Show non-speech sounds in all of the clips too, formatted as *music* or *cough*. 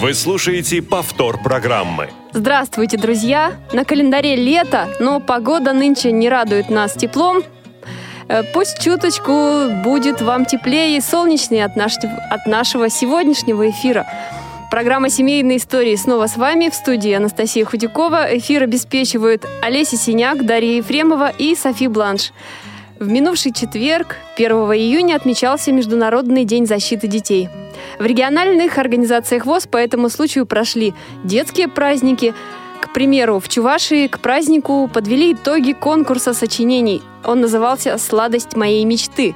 Вы слушаете повтор программы. Здравствуйте, друзья! На календаре лето, но погода нынче не радует нас теплом. Э, Пусть чуточку будет вам теплее и солнечнее от, наш- от нашего сегодняшнего эфира. Программа «Семейные истории» снова с вами в студии Анастасия Худякова. Эфир обеспечивают Олеся Синяк, Дарья Ефремова и Софи Бланш. В минувший четверг, 1 июня, отмечался Международный день защиты детей. В региональных организациях ВОЗ по этому случаю прошли детские праздники. К примеру, в Чувашии к празднику подвели итоги конкурса сочинений. Он назывался «Сладость моей мечты».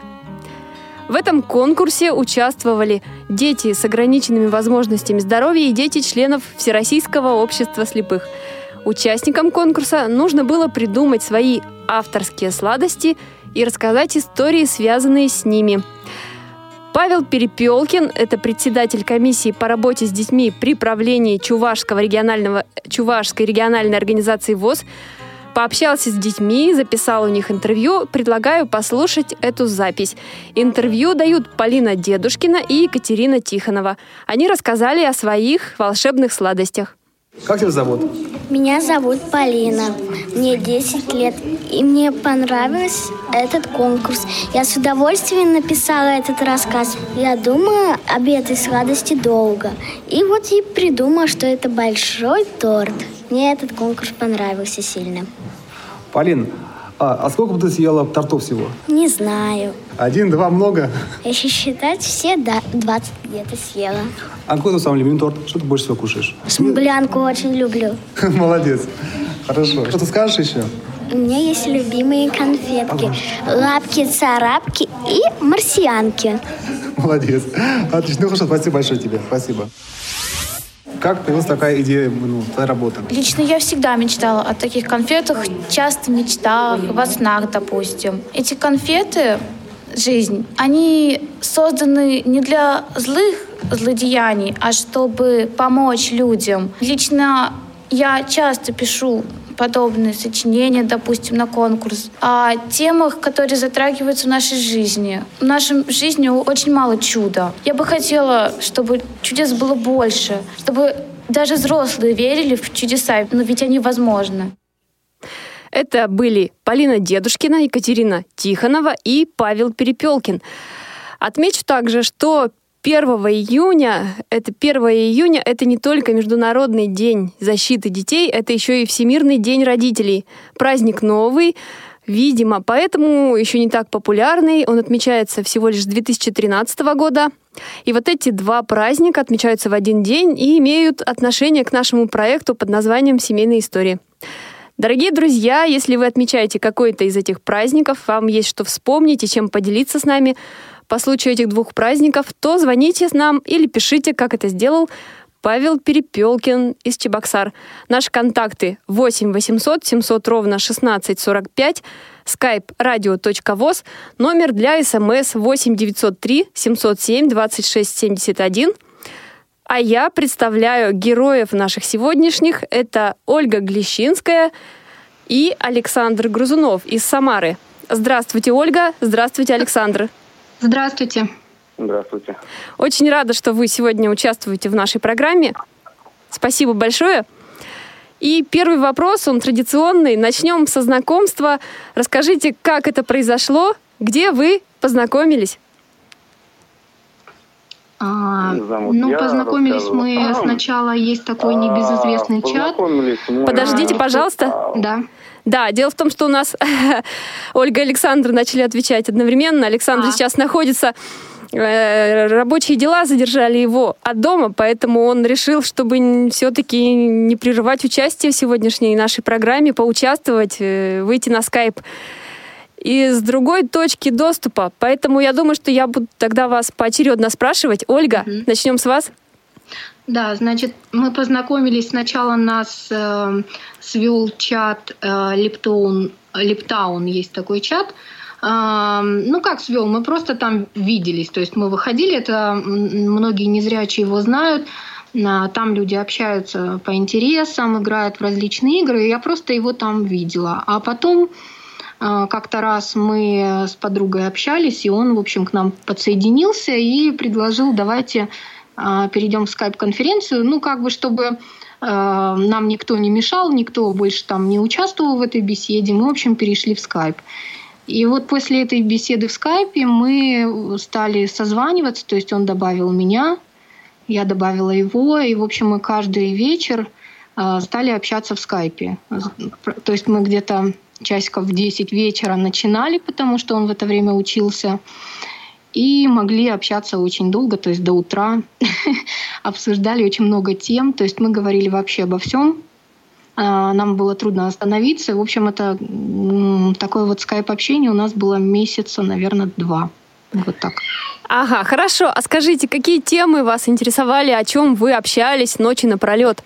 В этом конкурсе участвовали дети с ограниченными возможностями здоровья и дети членов Всероссийского общества слепых. Участникам конкурса нужно было придумать свои авторские сладости и рассказать истории, связанные с ними. Павел Перепелкин – это председатель комиссии по работе с детьми при правлении Чувашского регионального, Чувашской региональной организации ВОЗ, пообщался с детьми, записал у них интервью. Предлагаю послушать эту запись. Интервью дают Полина Дедушкина и Екатерина Тихонова. Они рассказали о своих волшебных сладостях. Как тебя зовут? Меня зовут Полина. Мне 10 лет. И мне понравился этот конкурс. Я с удовольствием написала этот рассказ. Я думаю об этой сладости долго. И вот и придумала, что это большой торт. Мне этот конкурс понравился сильно. Полин, а, а сколько бы ты съела тортов всего? Не знаю. Один, два, много? Если считать все, да, 20 где-то съела. А какой твой самый любимый торт? Что ты больше всего кушаешь? Смуглянку очень люблю. *laughs* Молодец. Хорошо. Что ты скажешь еще? У меня есть любимые конфетки. Лапки-царапки и марсианки. Молодец. Отлично. Ну хорошо, спасибо большое тебе. Спасибо. Как появилась такая идея, ну, твоя работа? Лично я всегда мечтала о таких конфетах, часто в мечтах, во снах, допустим. Эти конфеты, жизнь, они созданы не для злых злодеяний, а чтобы помочь людям. Лично я часто пишу подобные сочинения, допустим, на конкурс, о темах, которые затрагиваются в нашей жизни. В нашей жизни очень мало чуда. Я бы хотела, чтобы чудес было больше, чтобы даже взрослые верили в чудеса, но ведь они возможны. Это были Полина Дедушкина, Екатерина Тихонова и Павел Перепелкин. Отмечу также, что 1 июня, это 1 июня, это не только Международный день защиты детей, это еще и Всемирный день родителей. Праздник новый, видимо, поэтому еще не так популярный. Он отмечается всего лишь с 2013 года. И вот эти два праздника отмечаются в один день и имеют отношение к нашему проекту под названием «Семейные истории». Дорогие друзья, если вы отмечаете какой-то из этих праздников, вам есть что вспомнить и чем поделиться с нами по случаю этих двух праздников, то звоните нам или пишите, как это сделал Павел Перепелкин из Чебоксар. Наши контакты 8 800 700 ровно 16 45, skype radio.voz, номер для смс 8 903 707 26 71. А я представляю героев наших сегодняшних. Это Ольга Глещинская и Александр Грузунов из Самары. Здравствуйте, Ольга. Здравствуйте, Александр. Здравствуйте. Здравствуйте. Очень рада, что вы сегодня участвуете в нашей программе. Спасибо большое. И первый вопрос, он традиционный. Начнем со знакомства. Расскажите, как это произошло, где вы познакомились? А, ну, я, познакомились мы сначала, есть такой небезызвестный А, чат. познакомились мы- Подождите, пожалуйста. Да. Да, дело в том, что у нас *laughs* Ольга и Александр начали отвечать одновременно. Александр А. сейчас находится э, рабочие дела задержали его от дома, поэтому он решил, чтобы все-таки не прерывать участие в сегодняшней нашей программе, поучаствовать, э, выйти на скайп и с другой точки доступа. Поэтому я думаю, что я буду тогда вас поочередно спрашивать. Ольга, Мгм. начнем с вас. Да, значит, мы познакомились. Сначала нас э, свел чат э, Липтаун, есть такой чат. Э, ну, как свел? Мы просто там виделись. То есть мы выходили, это многие незрячие его знают. А, Там люди общаются по интересам, играют в различные игры. и Я просто его там видела. А потом а, как-то раз мы с подругой общались, и он, в общем, к нам подсоединился и предложил, давайте перейдем в скайп-конференцию, ну, как бы, чтобы а, нам никто не мешал, никто больше там не участвовал в этой беседе, мы, в общем, перешли в скайп. И вот после этой беседы в скайпе мы стали созваниваться, то есть он добавил меня, я добавила его, и, в общем, мы каждый вечер а, стали общаться в скайпе. То есть мы где-то часиков в 10 вечера начинали, потому что он в это время учился, и могли общаться очень долго, то есть до утра. *laughs* Обсуждали очень много тем, то есть мы говорили вообще обо всем. А, Нам было трудно остановиться. В общем, это такое вот скайп-общение у нас было месяца, наверное, два. Вот так. Ага, хорошо. А скажите, какие темы вас интересовали, о чем вы общались ночи напролет?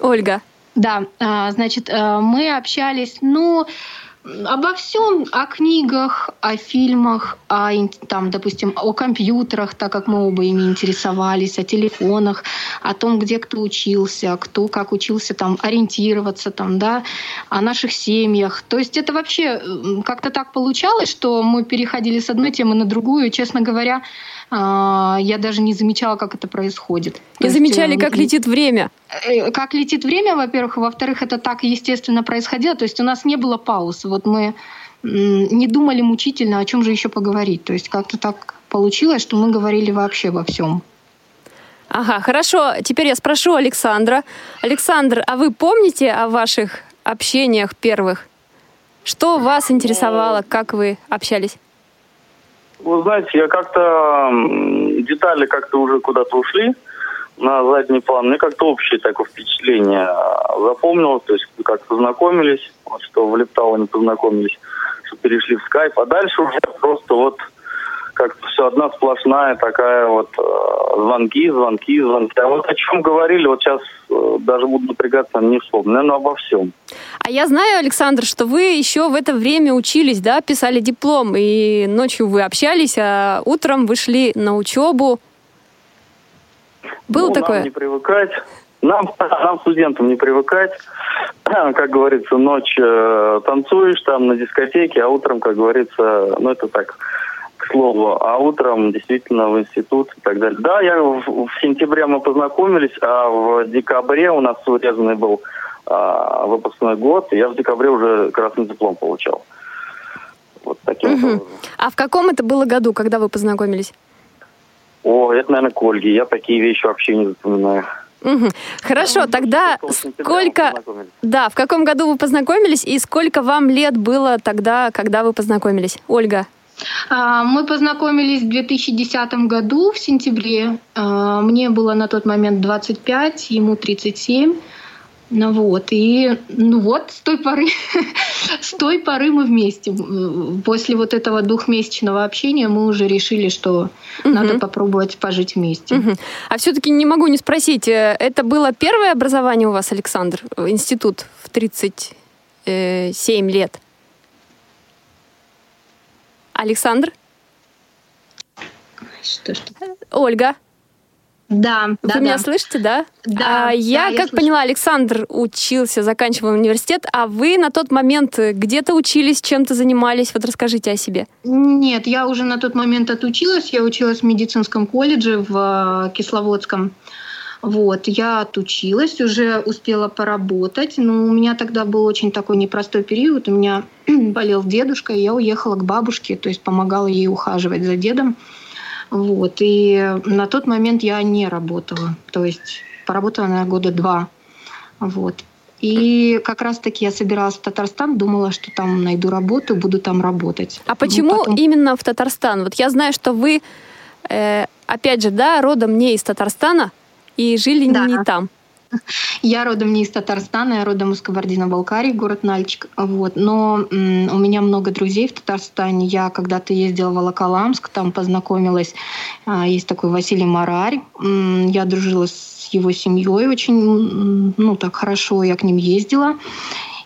Ольга. Да, а, значит, э, мы общались, ну, обо всем, о книгах, о фильмах, о, там, допустим, о компьютерах, так как мы оба ими интересовались, о телефонах, о том, где кто учился, кто как учился там ориентироваться, там, да, о наших семьях. То есть это вообще как-то так получалось, что мы переходили с одной темы на другую. Честно говоря, я даже не замечала, как это происходит. То Не есть, замечали, э, как летит время? Э, как летит время, во-первых, во-вторых, это так естественно происходило. То есть у нас не было пауз. Вот мы не думали мучительно, о чем же еще поговорить. То есть как-то так получилось, что мы говорили вообще обо всем. Ага, хорошо. Теперь я спрошу Александра. Александр, а вы помните о ваших общениях первых? Что вас интересовало, как вы общались? Вы знаете, я как-то детали как-то уже куда-то ушли на задний план. Мне как-то общее такое впечатление запомнилось. То есть как познакомились, вот что в Лептауне познакомились, что перешли в скайп. А дальше уже просто вот как-то все одна сплошная такая вот э, звонки, звонки, звонки. А вот о чем говорили, вот сейчас даже буду напрягаться, не вспомню. Наверное, обо всем. А я знаю, Александр, что вы еще в это время учились, да, писали диплом, и ночью вы общались, а утром вышли на учебу. Было Ну, такое? Нам не привыкать. Нам, *laughs* нам, студентам, не привыкать. *clears throat* Как говорится, ночь э, танцуешь там на дискотеке, а утром, как говорится, ну это так, к слову, а утром действительно в институт и так далее. Да, я в, в сентябре мы познакомились, а в декабре у нас урезанный был а, выпускной год, и я в декабре уже красный диплом получал. Вот таким Мгм. образом. А в каком это было году, когда вы познакомились? О, это, наверное, к Ольге. Я такие вещи вообще не запоминаю. Мгм. Хорошо, тогда сколько... Да, в каком году вы познакомились и сколько вам лет было тогда, когда вы познакомились? Ольга. А, Мы познакомились в 2010 году, в сентябре. А, Мне было на тот момент 25, ему 37. Ну вот, и ну вот с той поры, *laughs* с той поры мы вместе. После вот этого двухмесячного общения мы уже решили, что надо попробовать пожить вместе. Мгм. А все-таки не могу не спросить, э, это было первое образование у вас, Александр, э, институт в 37 лет? Александр? Что, что? Ольга? Да, Вы да, меня да. слышите, да? Да, А я, да, я как слышу. поняла, Александр учился, заканчивал университет, а вы на тот момент где-то учились, чем-то занимались? Вот расскажите о себе. Нет, я уже на тот момент отучилась. Я училась в медицинском колледже в э, Кисловодском. Вот, я отучилась, уже успела поработать, но у меня тогда был очень такой непростой период. У меня *clears throat* болел дедушка, и я уехала к бабушке, то есть помогала ей ухаживать за дедом. Вот, и на тот момент я не работала, то есть поработала, наверное, года два. Вот. И как раз-таки я собиралась в Татарстан, думала, что там найду работу, буду там работать. А почему Ну, потом- именно в Татарстан? Вот я знаю, что вы, э, опять же, да, родом не из Татарстана и жили Да. не там. Я родом не из Татарстана, я родом из Кабардино-Балкарии, город Нальчик. Вот. Но м, у меня много друзей в Татарстане. Я когда-то ездила в Волоколамск, там познакомилась. А, есть такой Василий Марарь. Я дружила с его семьей очень, ну, так хорошо, я к ним ездила.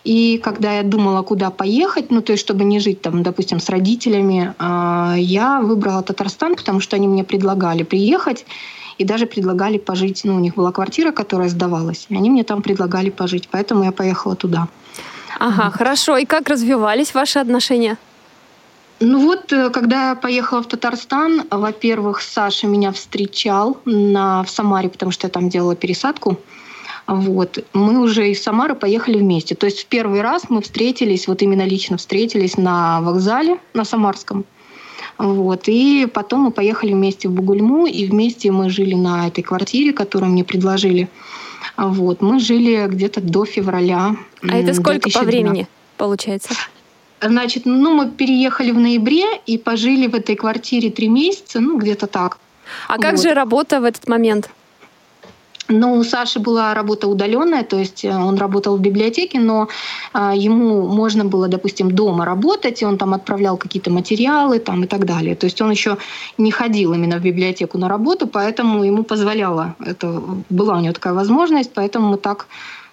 И когда я думала, куда поехать, ну, то есть, чтобы не жить там, допустим, с родителями, а, я выбрала Татарстан, потому что они мне предлагали приехать и даже предлагали пожить. Ну, у них была квартира, которая сдавалась, и они мне там предлагали пожить, поэтому я поехала туда. Ага, хорошо. И как развивались ваши отношения? Ну вот, э, когда я поехала в Татарстан, во-первых, Саша меня встречал на, в Самаре, потому что я там делала пересадку. Вот. Мы уже из Самары поехали вместе. То есть в первый раз мы встретились, вот именно лично встретились на вокзале, на Самарском. Вот. И потом мы поехали вместе в Бугульму, и вместе мы жили на этой квартире, которую мне предложили. Вот. Мы жили где-то до февраля. А это сколько по 2012. времени получается? Значит, ну, мы переехали в ноябре и пожили в этой квартире три месяца, ну, где-то так. А как Вот. же работа в этот момент? Ну, у Саши была работа удаленная, то есть э, он работал в библиотеке, но а, ему можно было, допустим, дома работать, и он там отправлял какие-то материалы там, и так далее. То есть он еще не ходил именно в библиотеку на работу, поэтому ему позволяло, это была у него такая возможность, поэтому мы так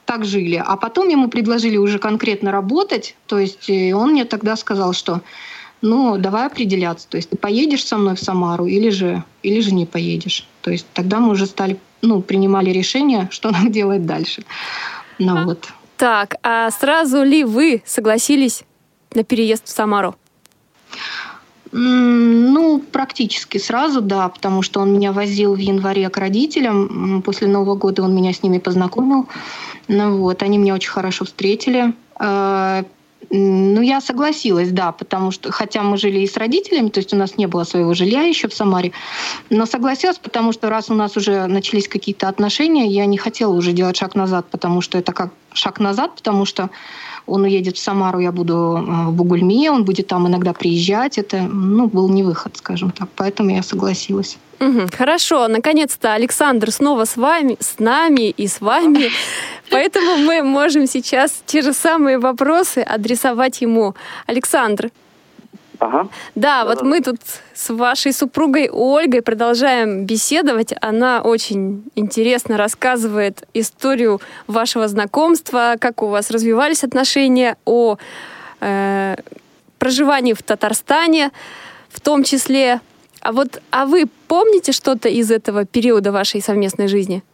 так жили. А потом ему предложили уже конкретно работать, то есть э, он мне тогда сказал, что ну, давай определяться. То есть ты поедешь со мной в Самару или же, или же не поедешь. То есть тогда мы уже стали, ну, принимали решение, *laughs* что нам делать дальше. Ну вот. Так, а сразу ли вы согласились на переезд в Самару? Ну, практически сразу, да, потому что он меня возил в январе к родителям. После Нового года он меня с ними познакомил. Ну вот, они меня очень хорошо встретили. Ну, я согласилась, да, потому что, хотя мы жили и с родителями, то есть у нас не было своего жилья еще в Самаре, но согласилась, потому что раз у нас уже начались какие-то отношения, я не хотела уже делать шаг назад, потому что это как шаг назад, потому что он уедет в Самару, я буду э, в Бугульме, он будет там иногда приезжать. Это, ну, был не выход, скажем так. Поэтому я согласилась. Хорошо, наконец-то Александр снова с вами, с нами и с вами. Поэтому мы можем сейчас те же самые вопросы адресовать ему. Александр, Ага. да, вот мы тут с вашей супругой Ольгой продолжаем беседовать. Она очень интересно рассказывает историю вашего знакомства, как у вас развивались отношения, о э, проживании в Татарстане, в том числе. А вот, а вы помните что-то из этого периода вашей совместной жизни?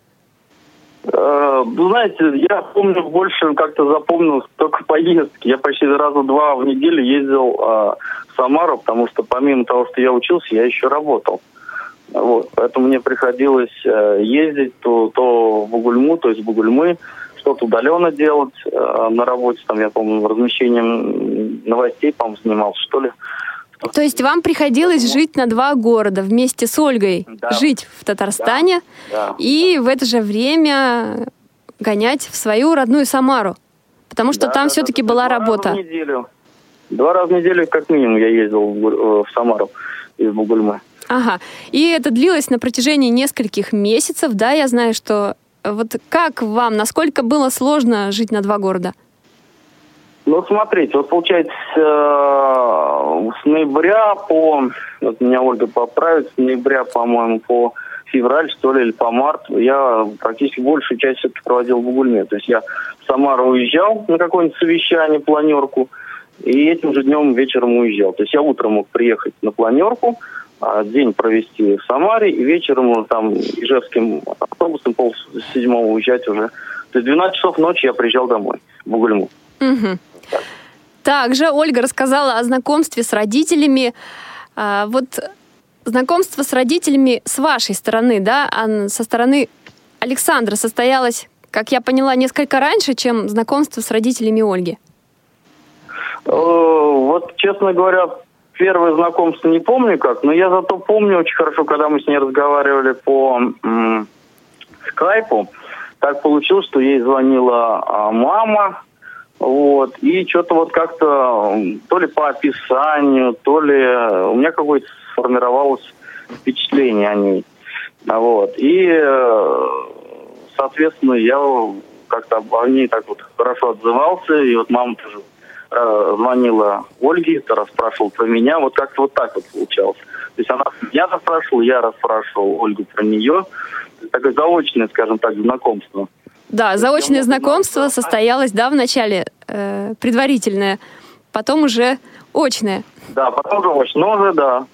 Э, Вы знаете, я помню больше, как-то запомнил только поездки. Я почти раза два в неделю ездил э, в Самару, потому что помимо того, что я учился, я еще работал. Вот, поэтому мне приходилось э, ездить то, то в Бугульму, то есть в Бугульмы, что-то удаленно делать э, на работе. Там, я помню, размещением новостей, по-моему, занимался, что ли. То есть вам приходилось жить на два города вместе с Ольгой, Да. жить в Татарстане Да. и в это же время гонять в свою родную Самару, потому что Да, там да, все-таки да, была два работа. Раза в неделю. Два раза в неделю, как минимум, я ездил в, э, в Самару из Бугульмы. Ага. И это длилось на протяжении нескольких месяцев, да, я знаю, что э, вот как вам, насколько было сложно жить на два города? Ну, смотрите, вот получается, э, с ноября по, вот меня Ольга поправит, с ноября, по-моему, по февраль, что ли, или по март, я практически большую часть все-таки проводил в Бугульме. То есть я в Самару уезжал на какое-нибудь совещание, планерку, и этим же днем вечером уезжал. То есть я утром мог приехать на планерку, а, день провести в Самаре, и вечером там ижевским автобусом пол седьмого уезжать уже. То есть 12 часов ночи я приезжал домой, в Бугульму. Мгм. Также Ольга рассказала о знакомстве с родителями. А, вот знакомство с родителями с вашей стороны, да, а со стороны Александра состоялось, как я поняла, несколько раньше, чем знакомство с родителями Ольги. Э, Вот, честно говоря, первое знакомство не помню как, но я зато помню очень хорошо, когда мы с ней разговаривали по м, скайпу. Так получилось, что ей звонила а, мама, вот, и что-то вот как-то, то ли по описанию, то ли э, у меня какое-то сформировалось впечатление о ней. А Вот. И э, соответственно, я как-то о ней так вот хорошо отзывался, и вот мама тоже э, звонила Ольге, расспрашивала про меня, вот как-то вот так вот получалось. То есть она меня расспрашивала, я расспрашивал Ольгу про нее. Такое заочное, скажем так, знакомство. Да, заочное знакомство состоялось, да, в начале э, предварительное, потом уже очное. Да, потом уже очное, но уже да.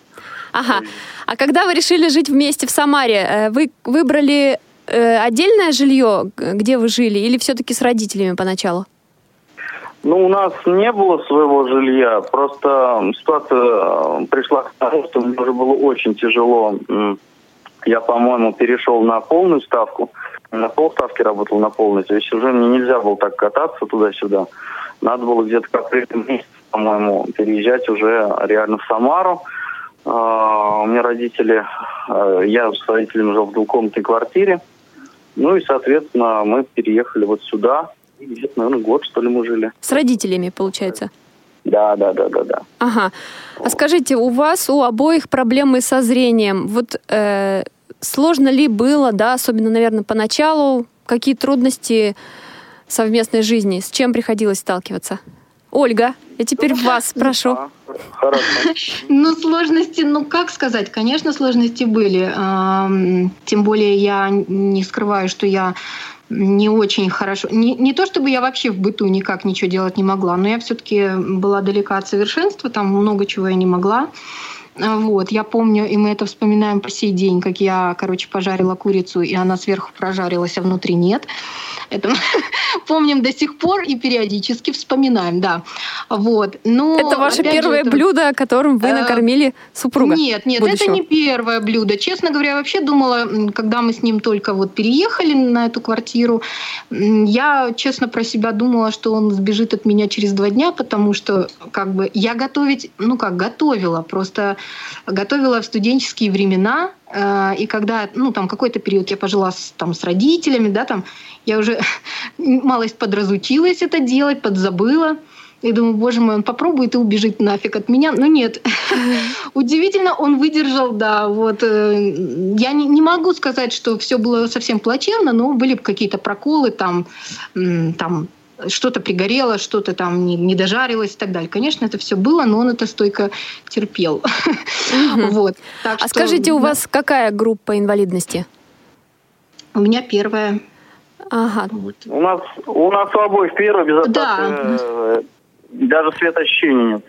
Ага. А когда вы решили жить вместе в Самаре, э, вы выбрали э, отдельное жилье, где вы жили, или все-таки с родителями поначалу? Ну, у нас не было своего жилья, просто ситуация э, пришла к тому, что мне уже было очень тяжело. Я, по-моему, перешел на полную ставку, на полставки работал на полной, то есть уже мне нельзя было так кататься туда-сюда. Надо было где-то к апрелю месяц, по-моему, переезжать уже реально в Самару. А, у меня родители, а, я с родителями жил в двухкомнатной квартире. Ну и, соответственно, мы переехали вот сюда. Где-то, наверное, год, что ли, мы жили. С родителями, получается? Да, да, да, да, да. Ага. А скажите, у вас у обоих проблемы со зрением. Вот э, сложно ли было, да, особенно, наверное, поначалу, какие трудности совместной жизни, с чем приходилось сталкиваться? Ольга, я теперь вас *laughs* прошу. *laughs* Ну, сложности, ну, как сказать, конечно, сложности были. Тем более я не скрываю, что я не очень хорошо. Не, не то чтобы я вообще в быту никак ничего делать не могла, но я все-таки была далека от совершенства, там много чего я не могла. Вот, я помню, и мы это вспоминаем по сей день, как я, короче, пожарила курицу, и она сверху прожарилась, а внутри нет. Это *laughs* помним до сих пор и периодически вспоминаем, да. Вот. Но, это ваше первое же, это... блюдо, которым вы э, накормили супруга? Нет, нет, будущего. это не первое блюдо. Честно говоря, я вообще думала, когда мы с ним только вот переехали на эту квартиру, я, честно, про себя думала, что он сбежит от меня через два дня, потому что как бы я готовить, ну как, готовила, просто готовила в студенческие времена, э, и когда, ну, там какой-то период я пожила с, там, с родителями, да, там, я уже *laughs* малость подразучилась это делать, подзабыла. И думаю, боже мой, он попробует и убежит нафиг от меня. Но нет. *laughs* Удивительно, он выдержал, да. Вот. Э, я не, не могу сказать, что все было совсем плачевно, но были какие-то проколы, там, там что-то пригорело, что-то там не, не дожарилось и так далее. Конечно, это все было, но он это стойко терпел. Вот. а скажите, у вас какая группа инвалидности? У меня первая. Ага. Вот. У нас у нас у обоих первая без да. э, даже светоощущения нет.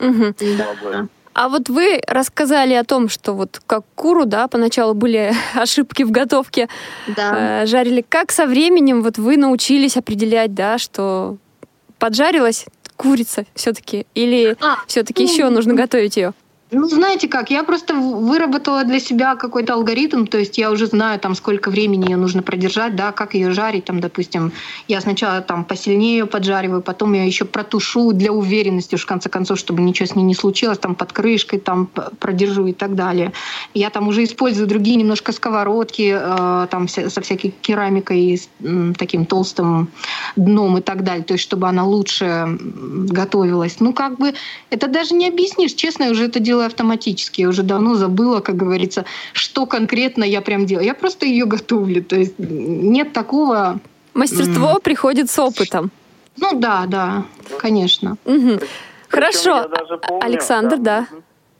Угу. Да. А вот вы рассказали о том, что вот как куру, да, поначалу были *laughs* ошибки в готовке, да. э, жарили. Как со временем вот вы научились определять, да, что поджарилась курица все-таки, или а, все-таки ну, еще нужно готовить ее? Ну, знаете как, я просто выработала для себя какой-то алгоритм, то есть я уже знаю, там, сколько времени ее нужно продержать, да, как ее жарить, там, допустим, я сначала там посильнее ее поджариваю, потом я еще протушу для уверенности, уж в конце концов, чтобы ничего с ней не случилось, там, под крышкой, там, продержу и так далее. Я там уже использую другие немножко сковородки, э, там, со всякой керамикой, э, таким толстым дном и так далее, то есть чтобы она лучше готовилась. Ну, как бы, это даже не объяснишь, честно, я уже это делаю делаю автоматически. Я уже давно забыла, как говорится, что конкретно я прям делаю. Я просто ее готовлю. То есть нет такого... Мастерство mm. приходит с опытом. Ну да, да, конечно. Угу. Хорошо. Помню, Александр, да.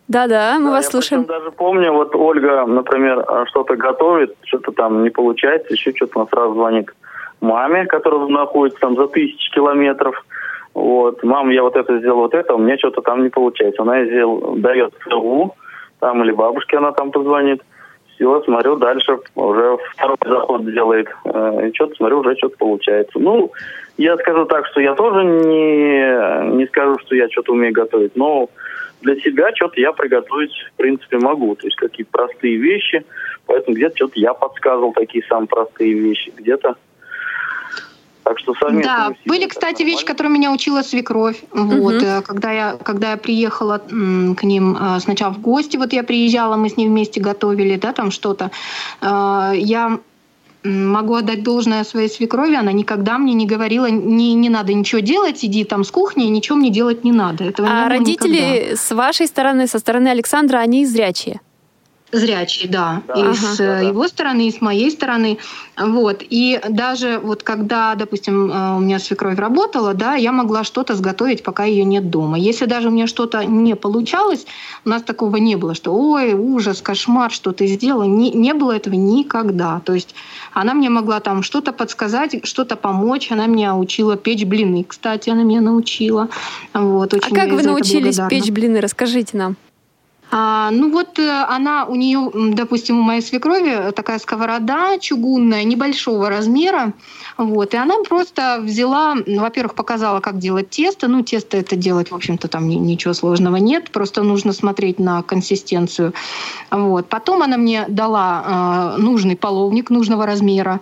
Да-да, мы да, вас я слушаем. Я даже помню, вот Ольга, например, что-то готовит, что-то там не получается, еще что-то она сразу звонит маме, которая находится там за тысячи километров. Вот, мам, я вот это сделал, вот это, у меня что-то там не получается. Она сделал, дает СУ, там или бабушке она там позвонит. Все, смотрю, дальше уже второй заход делает. Э, и что-то смотрю, уже что-то получается. Ну, я скажу так, что я тоже не, не скажу, что я что-то умею готовить, но для себя что-то я приготовить, в принципе, могу. То есть какие-то простые вещи. Поэтому где-то что-то я подсказывал такие самые простые вещи. Где-то так что совместно. Да, были, кстати, вещи, которые меня учила свекровь. Вот, угу. когда я когда я приехала к ним э, сначала в гости, вот я приезжала, мы с ней вместе готовили, да, там что-то. Э, я могу отдать должное своей свекрови, она никогда мне не говорила, не, не надо ничего делать, иди там с кухни, ничего мне делать не надо. Этого а родители никогда. с вашей стороны, со стороны Александра, они зрячие? Зрячий, да. Да. И Ага. с Да, да. его стороны, и с моей стороны. Вот. И даже вот когда, допустим, э, у меня свекровь работала, да, я могла что-то сготовить, пока ее нет дома. Если даже у меня что-то не получалось, у нас такого не было, что ой, ужас, кошмар, что ты сделала. Не, не было этого никогда. То есть она мне могла там что-то подсказать, что-то помочь. Она меня учила печь блины, кстати, она меня научила. Вот, А очень как ей вы научились печь блины? Расскажите нам. А, ну вот э, она, у нее, допустим, у моей свекрови такая сковорода чугунная, небольшого размера. Вот, и она просто взяла, во-первых, показала, как делать тесто. Ну, тесто это делать, в общем-то, там ни- ничего сложного нет. Просто нужно смотреть на консистенцию. Вот. Потом она мне дала э, нужный половник нужного размера,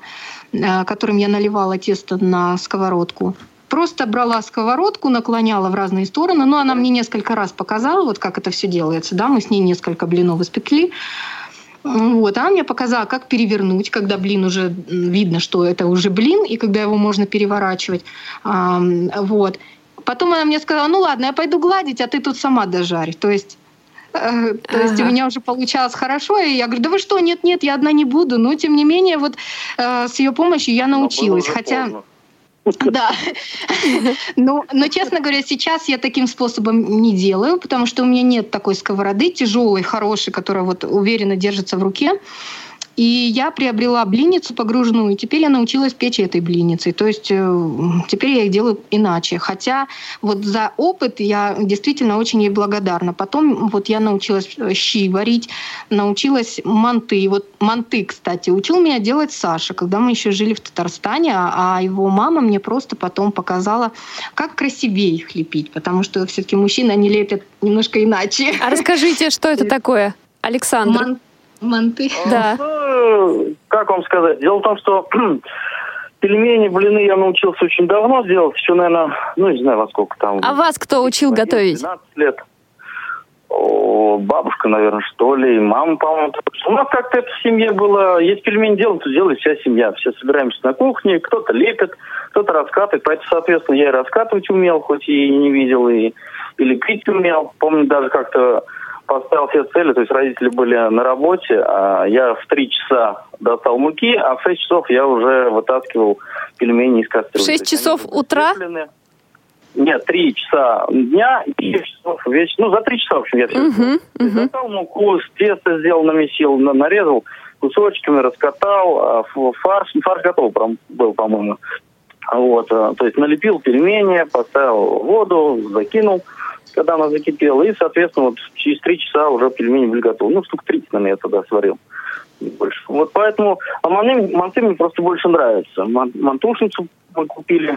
э, которым я наливала тесто на сковородку. Просто брала сковородку, наклоняла в разные стороны. Ну, она мне несколько раз показала, вот как это все делается. Да? Мы с ней несколько блинов испекли. Вот. Она мне показала, как перевернуть, когда блин уже видно, что это уже блин, и когда его можно переворачивать. Вот. Потом она мне сказала, ну ладно, я пойду гладить, а ты тут сама дожарь. То есть э, то есть у Ага. меня уже получалось хорошо, и я говорю, да вы что, нет, нет, я одна не буду. Но тем не менее, вот э, с ее помощью я научилась. Хотя поздно. Да. Ну, но, честно говоря, сейчас я таким способом не делаю, потому что у меня нет такой сковороды тяжелой, хорошей, которая вот уверенно держится в руке. И я приобрела блинницу погруженную, и теперь я научилась печь этой блинницей. То есть э, теперь я их делаю иначе. Хотя вот за опыт я действительно очень ей благодарна. Потом вот я научилась щи варить, научилась манты. Вот манты, кстати, учил меня делать Саша, когда мы еще жили в Татарстане, а а его мама мне просто потом показала, как красивее их лепить, потому что все-таки мужчины, они лепят немножко иначе. А расскажите, что это такое, Александр? Ман- манты. Да. Ну, как вам сказать? Дело в том, что *clears throat* пельмени, блины я научился очень давно делать, еще, наверное, ну, не знаю, во сколько там. А вас кто учил готовить? 12 лет. О, бабушка, наверное, что ли, и мама, по-моему. У нас как-то это в семье было, есть пельмени делать, то делает вся семья. Все собираемся на кухне, кто-то лепит, кто-то раскатывает. Поэтому, соответственно, я и раскатывать умел, хоть и не видел, и, и лепить умел. Помню, даже как-то поставил себе цели, то есть родители были на работе, а я в три часа достал муки, а в шесть часов я уже вытаскивал пельмени из кастрюли. В шесть часов утра? Нет, три часа дня и шесть часов вечера. Ну, за три часа, в общем, я все. Достал муку, с теста сделал, намесил, на- нарезал кусочками, раскатал, а фарш, фарш готов был, по-моему. Вот, а, то есть налепил пельмени, поставил воду, закинул, когда она закипела, и, соответственно, вот через три часа уже пельмени были готовы. Ну, штук 30, наверное, я тогда сварил. Больше. Вот поэтому, а манты, манты мне просто больше нравятся. Ман- Мантушницу мы купили,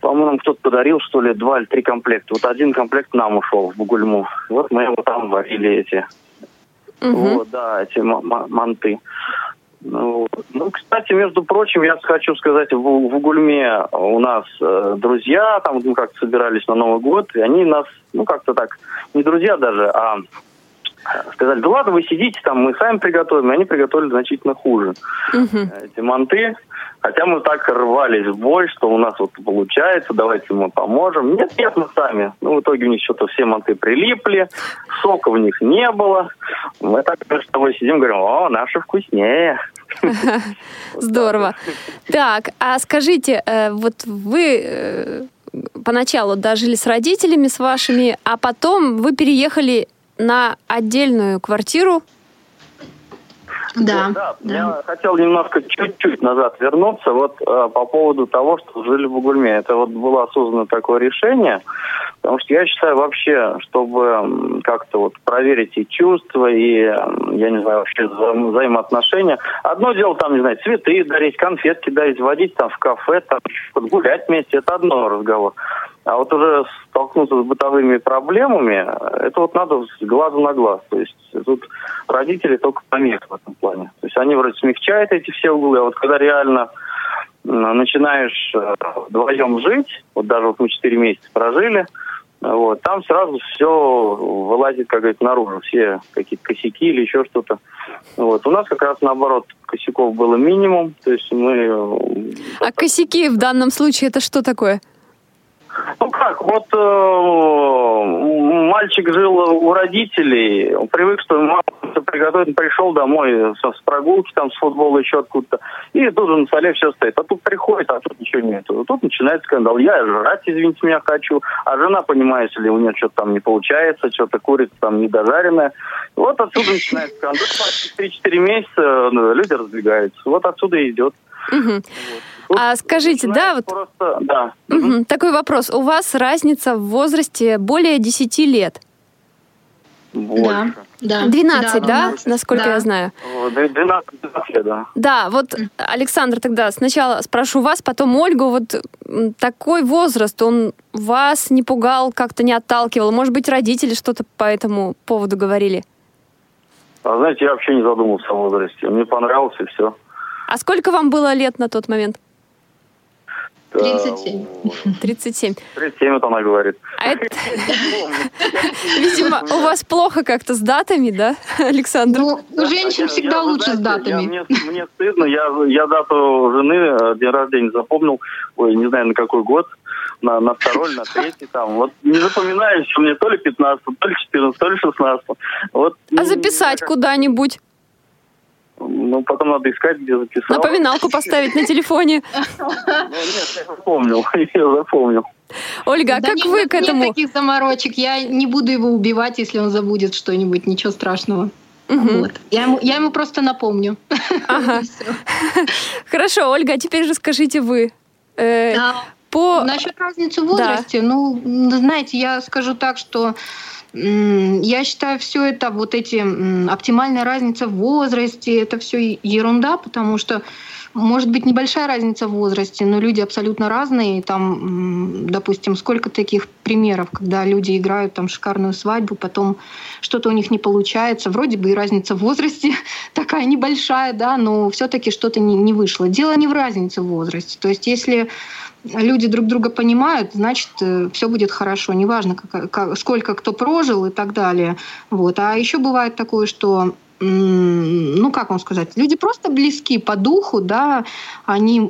по-моему, нам кто-то подарил, что ли, два или три комплекта. Вот один комплект нам ушел в Бугульму. Вот мы его там варили эти Мгм. вот, да, эти ма- ма- манты. Ну, ну, кстати, между прочим, я хочу сказать, в, в Угульме у нас э, друзья, там мы как-то собирались на Новый год, и они нас, ну, как-то так, не друзья даже, а сказали, да ладно, вы сидите там, мы сами приготовим, и они приготовили значительно хуже Мгм. эти манты. Хотя мы так рвались в бой, что у нас вот получается, давайте мы поможем. Нет, нет, мы сами. Ну, в итоге у них что-то все манты прилипли, сока в них не было. Мы так с тобой сидим, говорим, о, наши вкуснее. *laughs* Здорово. Так, а скажите, э, вот вы э, поначалу дожили с родителями, с вашими, а потом вы переехали на отдельную квартиру. Да. Вот, да. Я хотел немножко чуть-чуть назад вернуться вот э, по поводу того, что жили в Бугульме. Это вот было осознанно такое решение, потому что я считаю вообще, чтобы как-то вот проверить и чувства, и, я не знаю, вообще вза- взаимоотношения. Одно дело там, не знаю, цветы дарить, конфетки дарить, водить там в кафе, там гулять вместе, это одно разговор. А вот уже столкнуться с бытовыми проблемами, это вот надо с глазу на глаз. То есть тут родители только помех в этом плане. То есть они вроде смягчают эти все углы, а вот когда реально начинаешь э, вдвоем жить, вот даже вот мы 4 месяца прожили, вот, там сразу все вылазит, как говорится, наружу, все какие-то косяки или еще что-то. Вот. У нас как раз наоборот косяков было минимум, то есть мы... э, А косяки в данном случае это что такое? Ну как, вот э, мальчик жил у родителей, он привык, что мама приготовить, пришел домой с, с прогулки, там, с футбола, еще откуда-то, и тут же на столе все стоит. А тут приходит, а тут ничего нет. Тут начинается скандал. Я жрать, извините меня, хочу, а жена, понимаете ли, у нее что-то там не получается, что-то курица там недожаренная. Вот отсюда начинается скандал. 3-4 месяца ну, люди разбегаются. Вот отсюда и идет. Мгм. А скажите, да, вот Просто, да. мгм, такой вопрос. У вас разница в возрасте более 10 лет. Больше. Да. 12, да, 12, насколько да. я знаю? Вот, 12 лет, да. Да, вот, Александр, тогда сначала спрошу вас, потом Ольгу. Вот такой возраст, он вас не пугал, как-то не отталкивал? Может быть, родители что-то по этому поводу говорили? А знаете, я вообще не задумывался о возрасте. Мне понравилось и все. А сколько вам было лет на тот момент? 37. 37. 37 это она говорит. А это, *laughs* видимо, у вас плохо как-то с датами, да, Александр? Ну, у женщин всегда Я, лучше с знаете, я- датами. мне, мне стыдно, я, я дату жены, э, день рождения запомнил, ой, не знаю на какой год, на, на второй, на третий там. Вот не запоминаю, что мне то ли 15, то ли 14, то ли 16. Вот, А ну, записать куда-нибудь? Ну, потом надо искать, где записал. Напоминалку поставить на телефоне? *laughs* Ну, нет, я запомнил, *laughs* я запомнил. Ольга, а Да как нет, вы к нет этому? таких заморочек. Я не буду его убивать, если он забудет что-нибудь. Ничего страшного. Вот. Я, ему, я ему просто напомню. *laughs* Ага. Хорошо, Ольга, а теперь расскажите вы. Э, А По... Насчет разницы в возрасте, ну, м, знаете, я скажу так, что я считаю, все это, вот эти оптимальная разница в возрасте, это все ерунда, потому что может быть небольшая разница в возрасте, но люди абсолютно разные. Там, допустим, сколько таких примеров, когда люди играют там шикарную свадьбу, потом что-то у них не получается. Вроде бы и разница в возрасте *laughs* такая небольшая, да, но все-таки что-то не, не вышло. Дело не в разнице в возрасте. То есть, если люди друг друга понимают, значит, все будет хорошо. Неважно, как, как- сколько кто прожил и так далее. Вот. А еще бывает такое, что ну, как вам сказать, люди просто близки по духу, да, они,